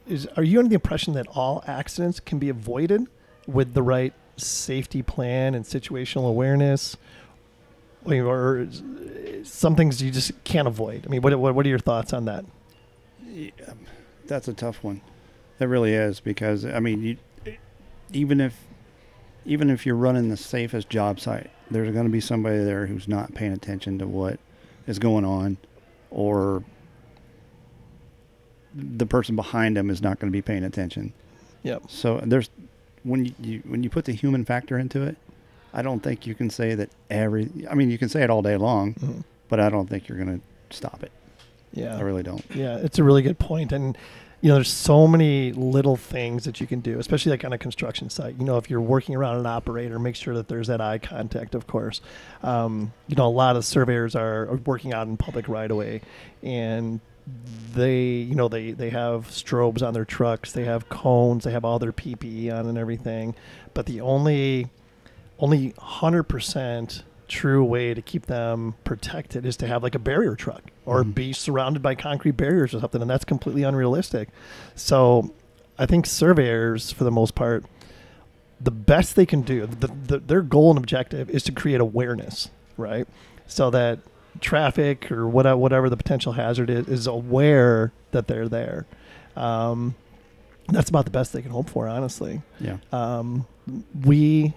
is are you under the impression that all accidents can be avoided with the right safety plan and situational awareness, or, some things you just can't avoid? I mean, what what what are your thoughts on that? yeah, that's a tough one. It really is because I mean, you, even if even if you're running the safest job site, there's going to be somebody there who's not paying attention to what is going on, or the person behind them is not going to be paying attention. Yep. So there's when you, you when you put the human factor into it, I don't think you can say that every. I mean, you can say it all day long, Mhm. but I don't think you're going to stop it. Yeah. I really don't. Yeah, it's a really good point, and you know, there's so many little things that you can do, especially like on a construction site. You know, if you're working around an operator, make sure that there's that eye contact. Of course, um, you know, a lot of surveyors are, are working out in public right away, and they, you know, they they have strobes on their trucks, they have cones, they have all their PPE on and everything, but the only only 100% true way to keep them protected is to have like a barrier truck or Mhm. be surrounded by concrete barriers or something and that's completely unrealistic. So i think surveyors for the most part the best they can do the, the, their goal and objective is to create awareness right? So that traffic or whatever, whatever the potential hazard is is aware that they're there um, that's about the best they can hope for honestly Yeah. um, we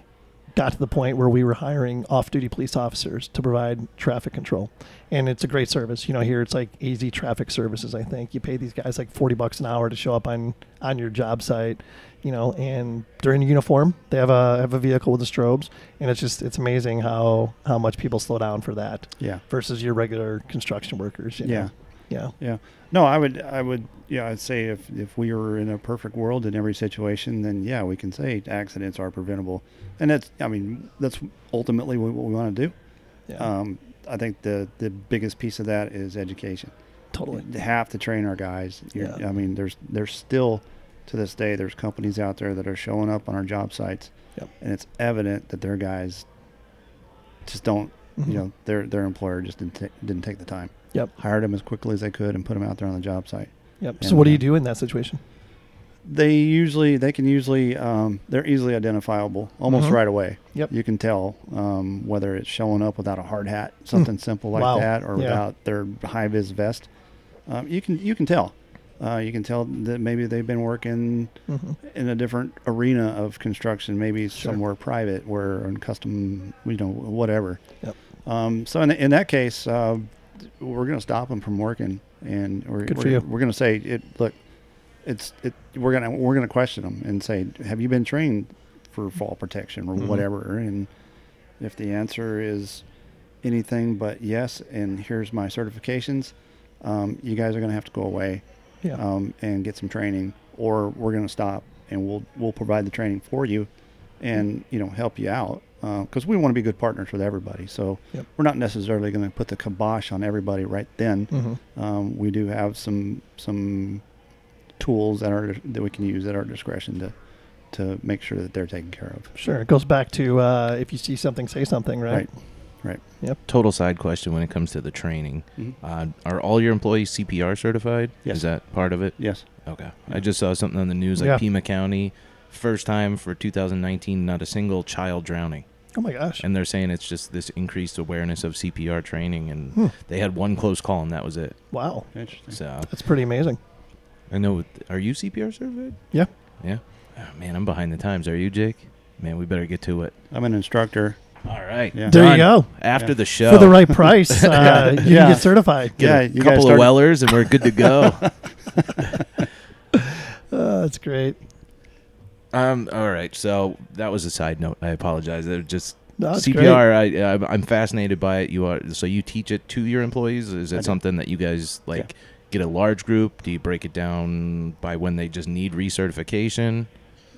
got to the point where we were hiring off-duty police officers to provide traffic control, and it's a great service. You know, here it's like easy traffic services. I think you pay these guys like forty bucks an hour to show up on on your job site, you know, and they're in uniform they have a have a vehicle with the strobes, and it's just it's amazing how how much people slow down for that Yeah. versus your regular construction workers. You know? yeah, Yeah. Yeah. No, I would, I would, yeah, I'd say if, if we were in a perfect world in every situation, then yeah, we can say accidents are preventable. And that's, I mean, that's ultimately what, we want to do. yeah, Um, I think the, the biggest piece of that is education. totally. You have to train our guys. You're, Yeah. I mean, there's, there's still to this day, there's companies out there that are showing up on our job sites Yep. and it's evident that their guys just don't, Mhm. you know, their, their employer just didn't, ta- didn't take the time. Yep. Hired them as quickly as they could and put them out there on the job site. Yep. So what do you uh, do in that situation? they usually they can usually um, they're easily identifiable almost Mhm. right away. Yep. You can tell um, whether it's showing up without a hard hat, something simple like Wow. that, or Yeah. without their high vis vest. Um, you can you can tell. Uh, you can tell that maybe they've been working hmm in a different arena of construction, maybe Sure. somewhere private, where in custom, you know, whatever. Yep. Um, so in, in that case, uh, we're going to stop them from working, and we're Good we're, we're going to say, it, look, it's it. We're gonna we're gonna question them and say, have you been trained for fall protection or Mhm. whatever? And if the answer is anything but yes, and here's my certifications, um, you guys are going to have to go away Yeah. um, and get some training, or we're going to stop and we'll we'll provide the training for you, and you know help you out because we want to be good partners with everybody. So Yep. we're not necessarily going to put the kibosh on everybody right then. hmm Um, we do have some some tools that are that we can use at our discretion to to make sure that they're taken care of. Sure. It goes back to uh, if you see something, say something, right? Right. Yep. total side question when it comes to the training: Mhm. uh, Are all your employees CPR certified? Yes. Is that part of it? Yes. Okay. Yeah. I just saw something on the news like Yeah. Pima County, first time for 2019, not a single child drowning. Oh my gosh. And they're saying it's just this increased awareness of CPR training, and Hmm. they had one close call, and that was it. Wow. Interesting. So That's pretty amazing. I know. Are you CPR certified? Yeah. Yeah. Oh, man, I'm behind the times. Are you, Jake? Man, we better get to it. I'm an instructor. All right. Yeah. There you go. After Yeah. the show, For the right price, uh, Yeah. you Yeah. can get certified. get Yeah, a you couple of start- Wellers, and we're good to go. Uh, that's great. Um. All right. So that was a side note. I apologize. It was just No, it's great. CPR. I, I'm- I'm fascinated by it. You are so you teach it to your employees. Is I it do. something that you guys like? Get a large group? Do you break it down by when they just need recertification?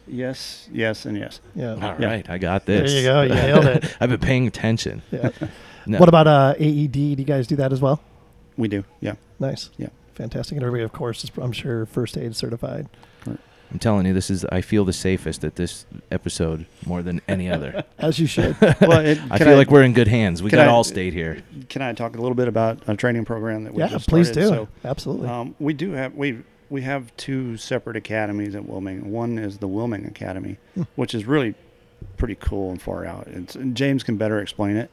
Yes. Yes. And yes. Yeah. All Yeah. right, I got this. There this. you go. You nailed it. I've been paying attention. Yeah. No. What about uh, AED? Do you guys do that as well? We do. Yeah. Nice. Yeah. Fantastic. And everybody, of course, is I'm sure first aid certified. I'm telling you, this is I feel the safest at this episode more than any other. As you should. Well, it, I can feel like we're in good hands. We can got I- all state here. Can I talk a little bit about a training program that we yeah, just please started? do. So, Absolutely. Um, we do have we we have two separate academies at Willmeng. One is the Willmeng Academy, Hmm. which is really pretty cool and far out. It's and James can better explain it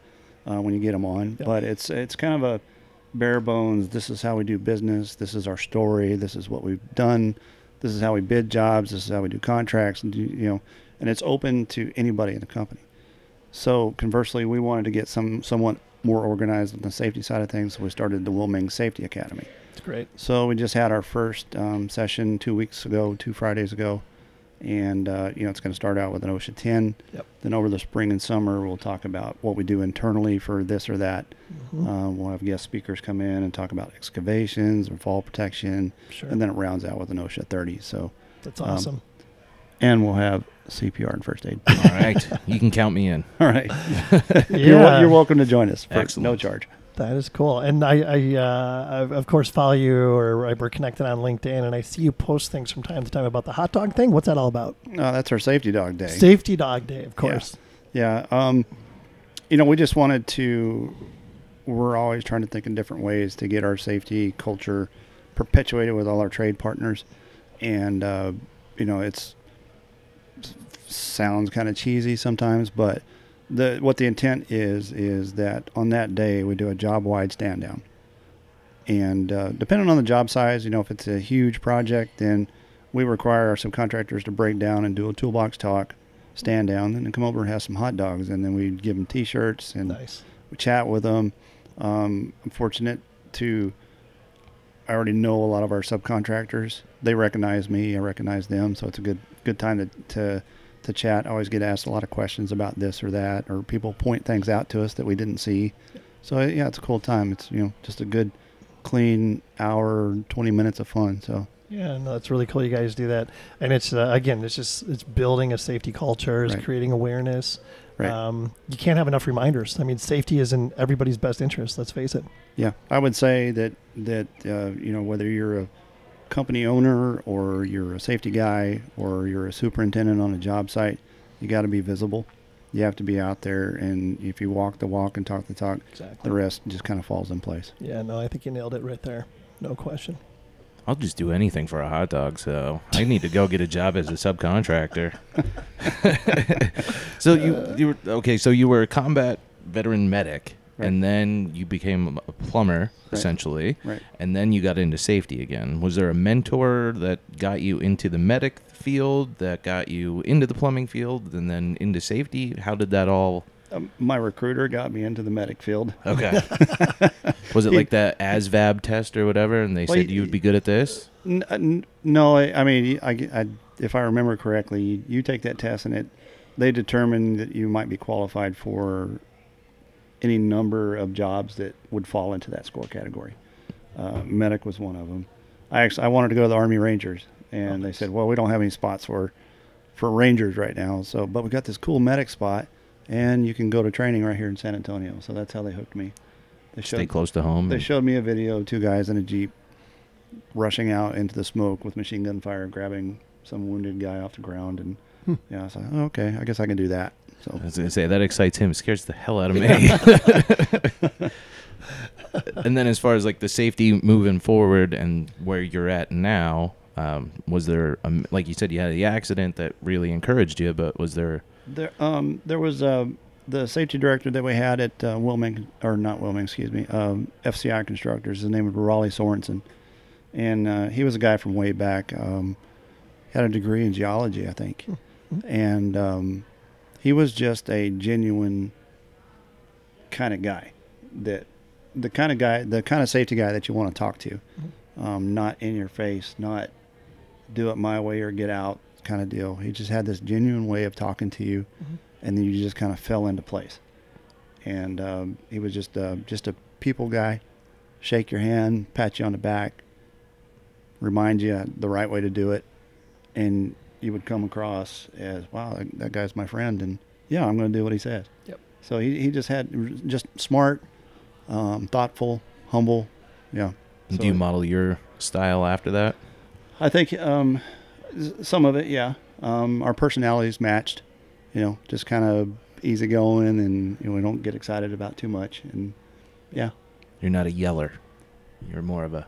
uh, when you get him on, Yeah. but it's it's kind of a bare bones. This is how we do business. This is our story. This is what we've done. This is how we bid jobs. This is how we do contracts, and do, you know, and it's open to anybody in the company. So conversely, we wanted to get some somewhat more organized on the safety side of things. So we started the Willmeng Safety Academy. it's great. So we just had our first um, session two weeks ago, two Fridays ago, and uh, you know it's going to start out with an OSHA 10. Yep. Then over the spring and summer, we'll talk about what we do internally for this or that. Mhm. Uh, we'll have guest speakers come in and talk about excavations or fall protection, sure. and then it rounds out with an OSHA 30. So That's um, awesome. and we'll have CPR and first aid. All right, you can count me in. All right, yeah. you're, you're welcome to join us for no charge. That is cool. And I, I, uh, I, of course, follow you or we're connected on LinkedIn, and I see you post things from time to time about the hot dog thing. What's that all about? Uh, that's our safety dog day. Safety Dog Day, of course. Yeah. Um, you know, we just wanted to, we're always trying to think in different ways to get our safety culture perpetuated with all our trade partners. And, uh, you know, it's sounds kind of cheesy sometimes, but the, what the intent is, is that on that day we do a job wide stand down. And, uh, depending on the job size, you know, if it's a huge project, then we require our subcontractors to break down and do a toolbox talk stand down, and then come over and have some hot dogs, and then we give them T-shirts and Nice. we chat with them. Um, I'm fortunate to. I already know a lot of our subcontractors. They recognize me. I recognize them, so it's a good good time to to, to chat. I always get asked a lot of questions about this or that, or people point things out to us that we didn't see. So yeah, it's a cool time. It's you know just a good, clean hour, twenty minutes of fun. So Yeah, no, it's really cool. You guys do that, and it's uh, again, it's just it's building a safety culture, it's Right. creating awareness. Right. Um, you can't have enough reminders. I mean, safety is in everybody's best interest. Let's face it. Yeah, I would say that that uh, you know whether you're a company owner or you're a safety guy or you're a superintendent on a job site, you got to be visible. You have to be out there, and if you walk the walk and talk the talk, Exactly. the rest just kind of falls in place. Yeah, no, I think you nailed it right there. No question. I'll just do anything for a hot dog, so I need to go get a job as a subcontractor. so you you were okay, so you were a combat veteran medic Right. and then you became a plumber Right. essentially Right. and then you got into safety again. Was there a mentor that got you into the medic field, that got you into the plumbing field and then into safety? How did that all Um, my recruiter got me into the medic field. Okay. Was it like that ASVAB test or whatever and they Well, said you would be good at this? N- uh, n- no, I, I mean, I, I, if I remember correctly, you, you take that test and it, they determine that you might be qualified for any number of jobs that would fall into that score category. Uh, medic was one of them. I actually I wanted to go to the Army Rangers, and they said, well, we don't have any spots for for Rangers right now. So, but we got this cool medic spot, and you can go to training right here in San Antonio. So that's how they hooked me. They Stay close to home. they showed me a video of two guys in a jeep rushing out into the smoke with machine gun fire, grabbing some wounded guy off the ground, and Hmm. yeah, I was like, oh, okay, I guess I can do that. So I was gonna say that excites him. It scares the hell out of me. and then, as far as like the safety moving forward and where you're at now, um, was there, um, like you said, you had the accident that really encouraged you, but was there? there, um, there was uh, the safety director that we had at uh, Willmeng, or not Willmeng, excuse me, um, FCI Constructors. His name was Raleigh Sorensen, and uh, he was a guy from way back. Um, had a degree in geology, I think, and um, he was just a genuine kind of guy that the kind of guy the kind of safety guy that you want to talk to. Um, not in your face not do it my way or get out kind of deal. He just had this genuine way of talking to you Mhm. and then you just kind of fell into place. And um, he was just uh, just a people guy. Shake your hand pat you on the back remind you the right way to do it and you would come across as wow that, that guy's my friend and yeah i'm going to do what he says Yep. so he, he just had just smart um, thoughtful humble Yeah. So do you model your style after that? I think um, some of it, yeah. Um, our personalities matched. You know, just kind of easygoing, and you know, we don't get excited about too much. And yeah, You're not a yeller. You're more of a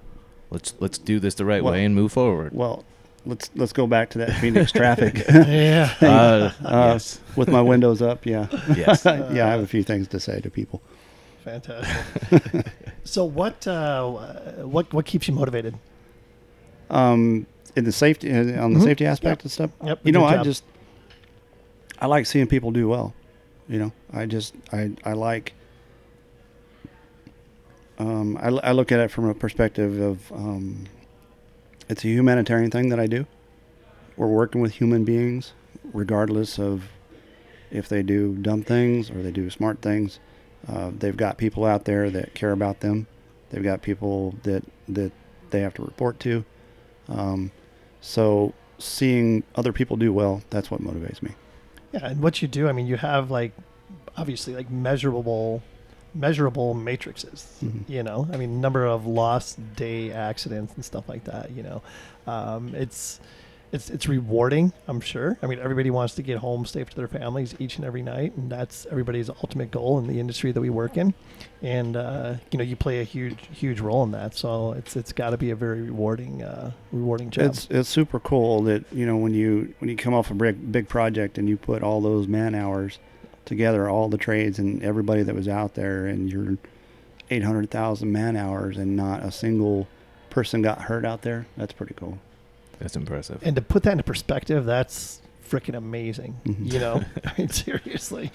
let's let's do this the right Well- way and move forward. well, let's let's go back to that Phoenix traffic yeah. Uh, Uh, yes. with my windows up. Yeah, Yes. yeah. I have a few things to say to people. Fantastic. so what uh, what what keeps you motivated? Um, in the safety on the Mhm. safety aspect Yep. and stuff. Yep. you know, I job. just I like seeing people do well. You know, I just I I like. Um, I, I look at it from a perspective of um, it's a humanitarian thing that I do. We're working with human beings, regardless of if they do dumb things or they do smart things. Uh, they've got people out there that care about them. They've got people that that they have to report to. Um, so seeing other people do well, that's what motivates me. Yeah, and what you do, I mean, you have like obviously like measurable measurable matrices. Mhm. You know, I mean, number of lost day accidents and stuff like that. You know, um, it's it's it's rewarding. I'm sure. I mean, everybody wants to get home safe to their families each and every night, and that's everybody's ultimate goal in the industry that we work in. And uh, you know, you play a huge huge role in that. So it's it's got to be a very rewarding uh, rewarding job. It's it's super cool that you know when you when you come off a big big project and you put all those man hours together, all the trades and everybody that was out there, and you're eight hundred thousand man hours, and not a single person got hurt out there. That's pretty cool. That's impressive. And to put that into perspective, that's freaking amazing. Mhm. You know, I mean, seriously,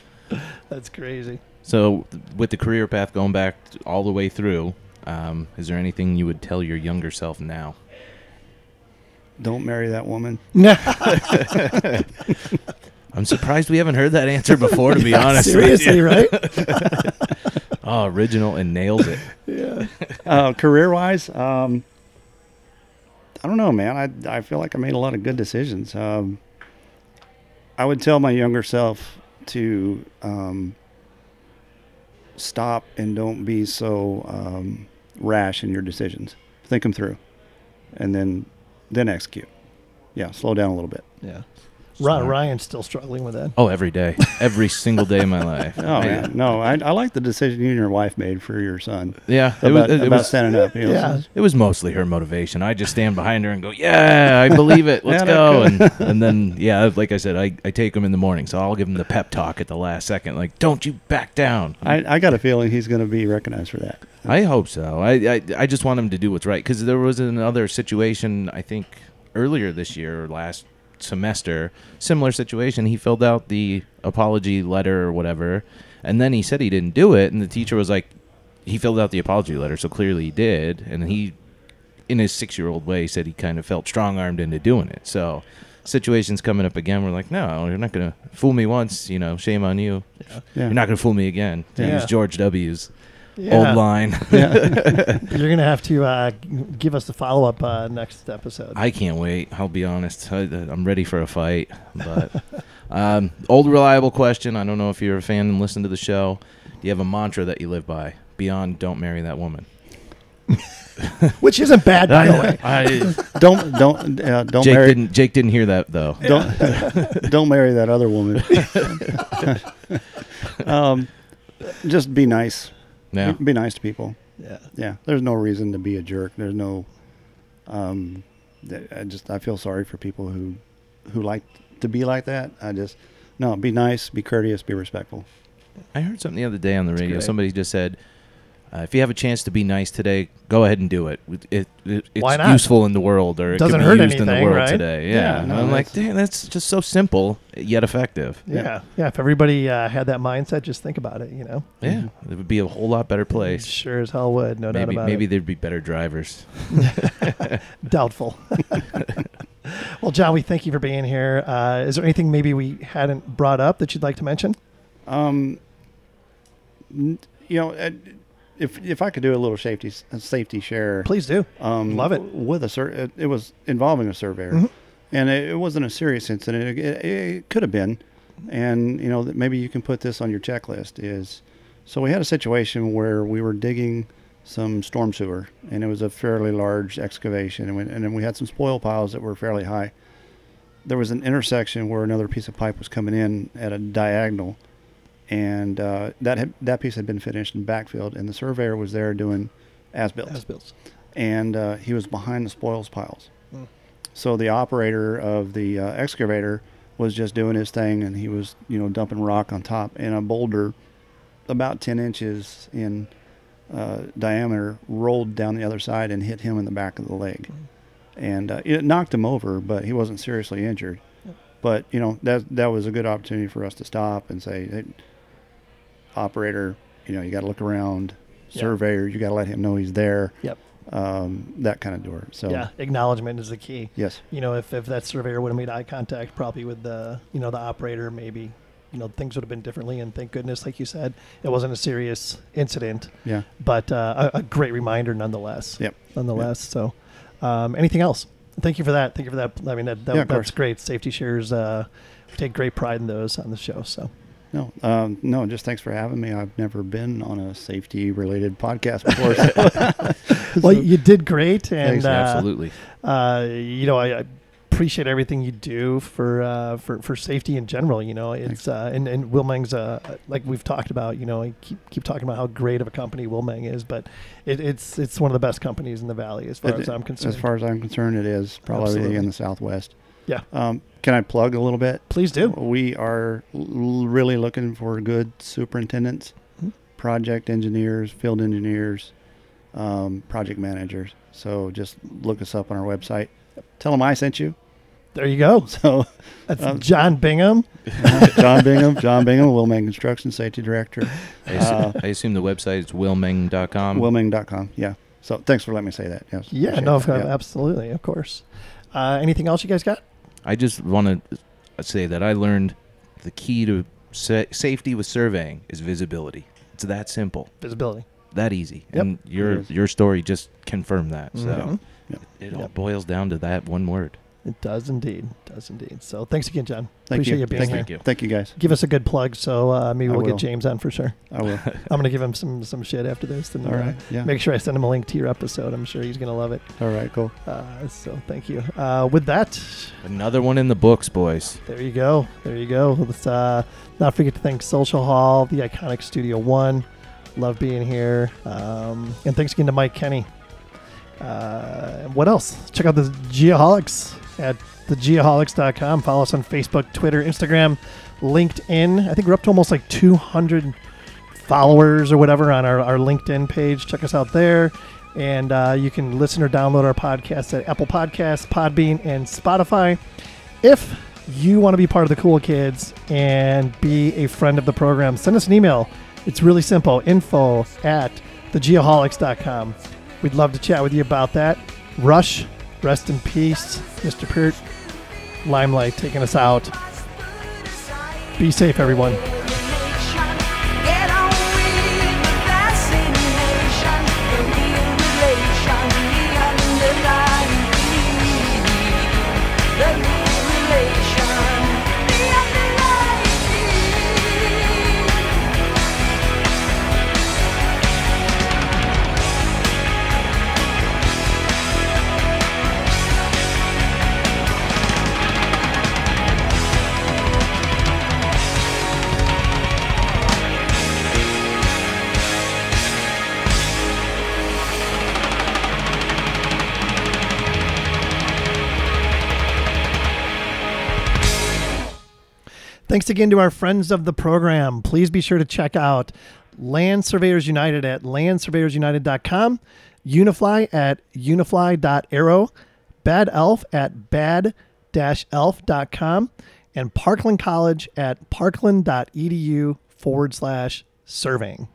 that's crazy. So, with the career path going back all the way through, um, is there anything you would tell your younger self now? Don't marry that woman. I'm surprised we haven't heard that answer before. To be honest, seriously, right? oh, original and nails it. yeah. uh, career wise, um, I don't know, man. I I feel like I made a lot of good decisions. Um, I would tell my younger self to um, stop and don't be so um, rash in your decisions. Think them through, and then then execute. Yeah, slow down a little bit. Yeah. Ryan, Smart. Ryan's still struggling with that. Oh, every day, every single day of my life. Oh I- man, no, I, I like the decision you and your wife made for your son yeah, it about, was, it, about was standing up. You know, Yeah. it was mostly her motivation. I just stand behind her and go, "Yeah, I believe it. Let's Yeah, go." And and then yeah, like I said, I, I take him in the morning, so I'll give him the pep talk at the last second, like, "Don't you back down." I, I got a feeling he's going to be recognized for that. I hope so. I, I I just want him to do what's right because there was another situation I think earlier this year or last semester, similar situation. He filled out the apology letter or whatever, and then he said he didn't do it, and the teacher was like, he filled out the apology letter, so clearly he did, and he, in his six-year-old way, said he kind of felt strong-armed into doing it. So. Situations coming up again. We're like, no, you're not gonna fool me once. You know, shame on you. Yeah. You're not gonna fool me again. Yeah. use George W.'s Yeah. old line. Yeah. You're gonna have to uh, give us the follow up uh, next episode. I can't wait. I'll be honest. I, I'm ready for a fight. But um, old reliable question. I don't know if you're a fan and listen to the show. Do you have a mantra that you live by beyond "Don't marry that woman"? Which isn't bad, by the way. I, don't don't uh, don't Jake marry didn't. Jake didn't hear that though. don't don't marry that other woman. um, just be nice. Yeah. Be nice to people. Yeah. Yeah, there's no reason to be a jerk. There's no. Um, th- I just I feel sorry for people who who like to be like that. I just no, be nice, be courteous, be respectful. I heard something the other day on the radio. great. Somebody just said, uh, "If you have a chance to be nice today, go ahead and do it. It, it, it- it's Why not? useful in the world, or it Doesn't could be hurt used in the anything, world right? today." Yeah, Yeah, no, I'm like, that's- damn, that's just so simple yet effective. Yeah. Yeah. Yeah. If everybody uh, had that mindset, just think about it. You know. Yeah, it would be a whole lot better place. Sure as hell would. No doubt maybe about maybe it. there'd be better drivers. Doubtful. well, John, we thank you for being here. Uh, is there anything maybe we hadn't brought up that you'd like to mention? Um, n- you know, uh, if if I could do a little safety safety share, Please do. um, Love it. with a sur- it, it was involving a surveyor, Mhm. and it, it wasn't a serious incident. It, it, it could have been, and you know maybe you can put this on your checklist. Is so we had a situation where we were digging some storm sewer, and it was a fairly large excavation. And, we, and then we had some spoil piles that were fairly high. There was an intersection where another piece of pipe was coming in at a diagonal, and uh, that had, that piece had been finished and backfilled, and the surveyor was there doing as built As bills. and uh, he was behind the spoils piles. Hmm. So the operator of the uh, excavator was just doing his thing, and he was, you know, dumping rock on top, and a boulder about 10 inches in uh, diameter rolled down the other side and hit him in the back of the leg, and uh, it knocked him over, but he wasn't seriously injured. But you know that that was a good opportunity for us to stop and say, hey, operator, you know, you got to look around. Yeah. Surveyor, you got to let him know he's there Yep. um, that kind of door. So Yeah, acknowledgement is the key. yes, You know, if, if that surveyor would have made eye contact, probably with the you know the operator, maybe you know things would have been differently. And thank goodness, like you said, it wasn't a serious incident, yeah. but uh, a, a great reminder nonetheless. Yep. Nonetheless. So, um, anything else? Thank you for that. Thank you for that. I mean, that, that Yeah, that's course. great. Safety shares. Uh, we take great pride in those on the show. So. No, um, no. Just thanks for having me. I've never been on a safety-related podcast before. So, Well, you did great, and Thanks, uh, Absolutely. uh, you know, I, I appreciate everything you do for uh, for for safety in general. You know, it's uh, and and Willmeng's uh, like we've talked about. You know, I keep keep talking about how great of a company Willmeng is, but it, it's it's one of the best companies in the valley as far It- as I'm concerned. as far as I'm concerned, it is probably Absolutely. in the Southwest. Yeah. Um, can I plug a little bit? Please do. We are l- really looking for good superintendents, Mhm. project engineers, field engineers, um, project managers. So just look us up on our website. Tell them I sent you. There you go. So That's Um, John Bingham. John Bingham, John Bingham, Willmeng Construction Safety Director, I, assu- uh, I assume the website is willmeng.com. Willmeng.com. Yeah. So thanks for letting me say that. Yes. Yeah, no, that. of- absolutely, of course. Uh, anything else you guys got? I just want to say that I learned the key to sa- safety with surveying is visibility. It's that simple, Visibility. that easy, Yep. and your your story just confirmed that. So Mhm. it all Yep. boils down to that one word. It does indeed. Does indeed. So thanks again, John. Thank Appreciate you. you being Thank here. Thank you. Thank you guys. Give us a good plug, so uh, maybe I we'll will. get James on for sure. I will. I'm gonna give him some some shit after this, and All uh. Yeah. make sure I send him a link to your episode. I'm sure he's gonna love it. All right. Cool. Uh, so thank you. Uh, with that, Another one in the books, boys. there you go. There you go. Let's uh, not forget to thank Social Hall, the iconic Studio One. Love being here, um, and thanks again to Mike Kenny. Uh, what else? Check out the Geoholics at thegeoholics.com. Follow us on Facebook, Twitter, Instagram, LinkedIn. I think we're up to almost like 200 followers or whatever on our, our LinkedIn page. Check us out there. And uh, you can listen or download our podcast at Apple Podcasts, Podbean, and Spotify. If you want to be part of the cool kids and be a friend of the program, send us an email. It's really simple info at thegeoholics.com. We'd love to chat with you about that. Rush, rest in peace. Mr. Peart, Limelight taking us out. Be safe, everyone. Thanks again to our friends of the program. Please be sure to check out Land Surveyors United at landsurveyorsunited.com, Unifly at unifly.aero, Bad Elf at bad-elf.com, and Parkland College at parkland.edu forward slash surveying.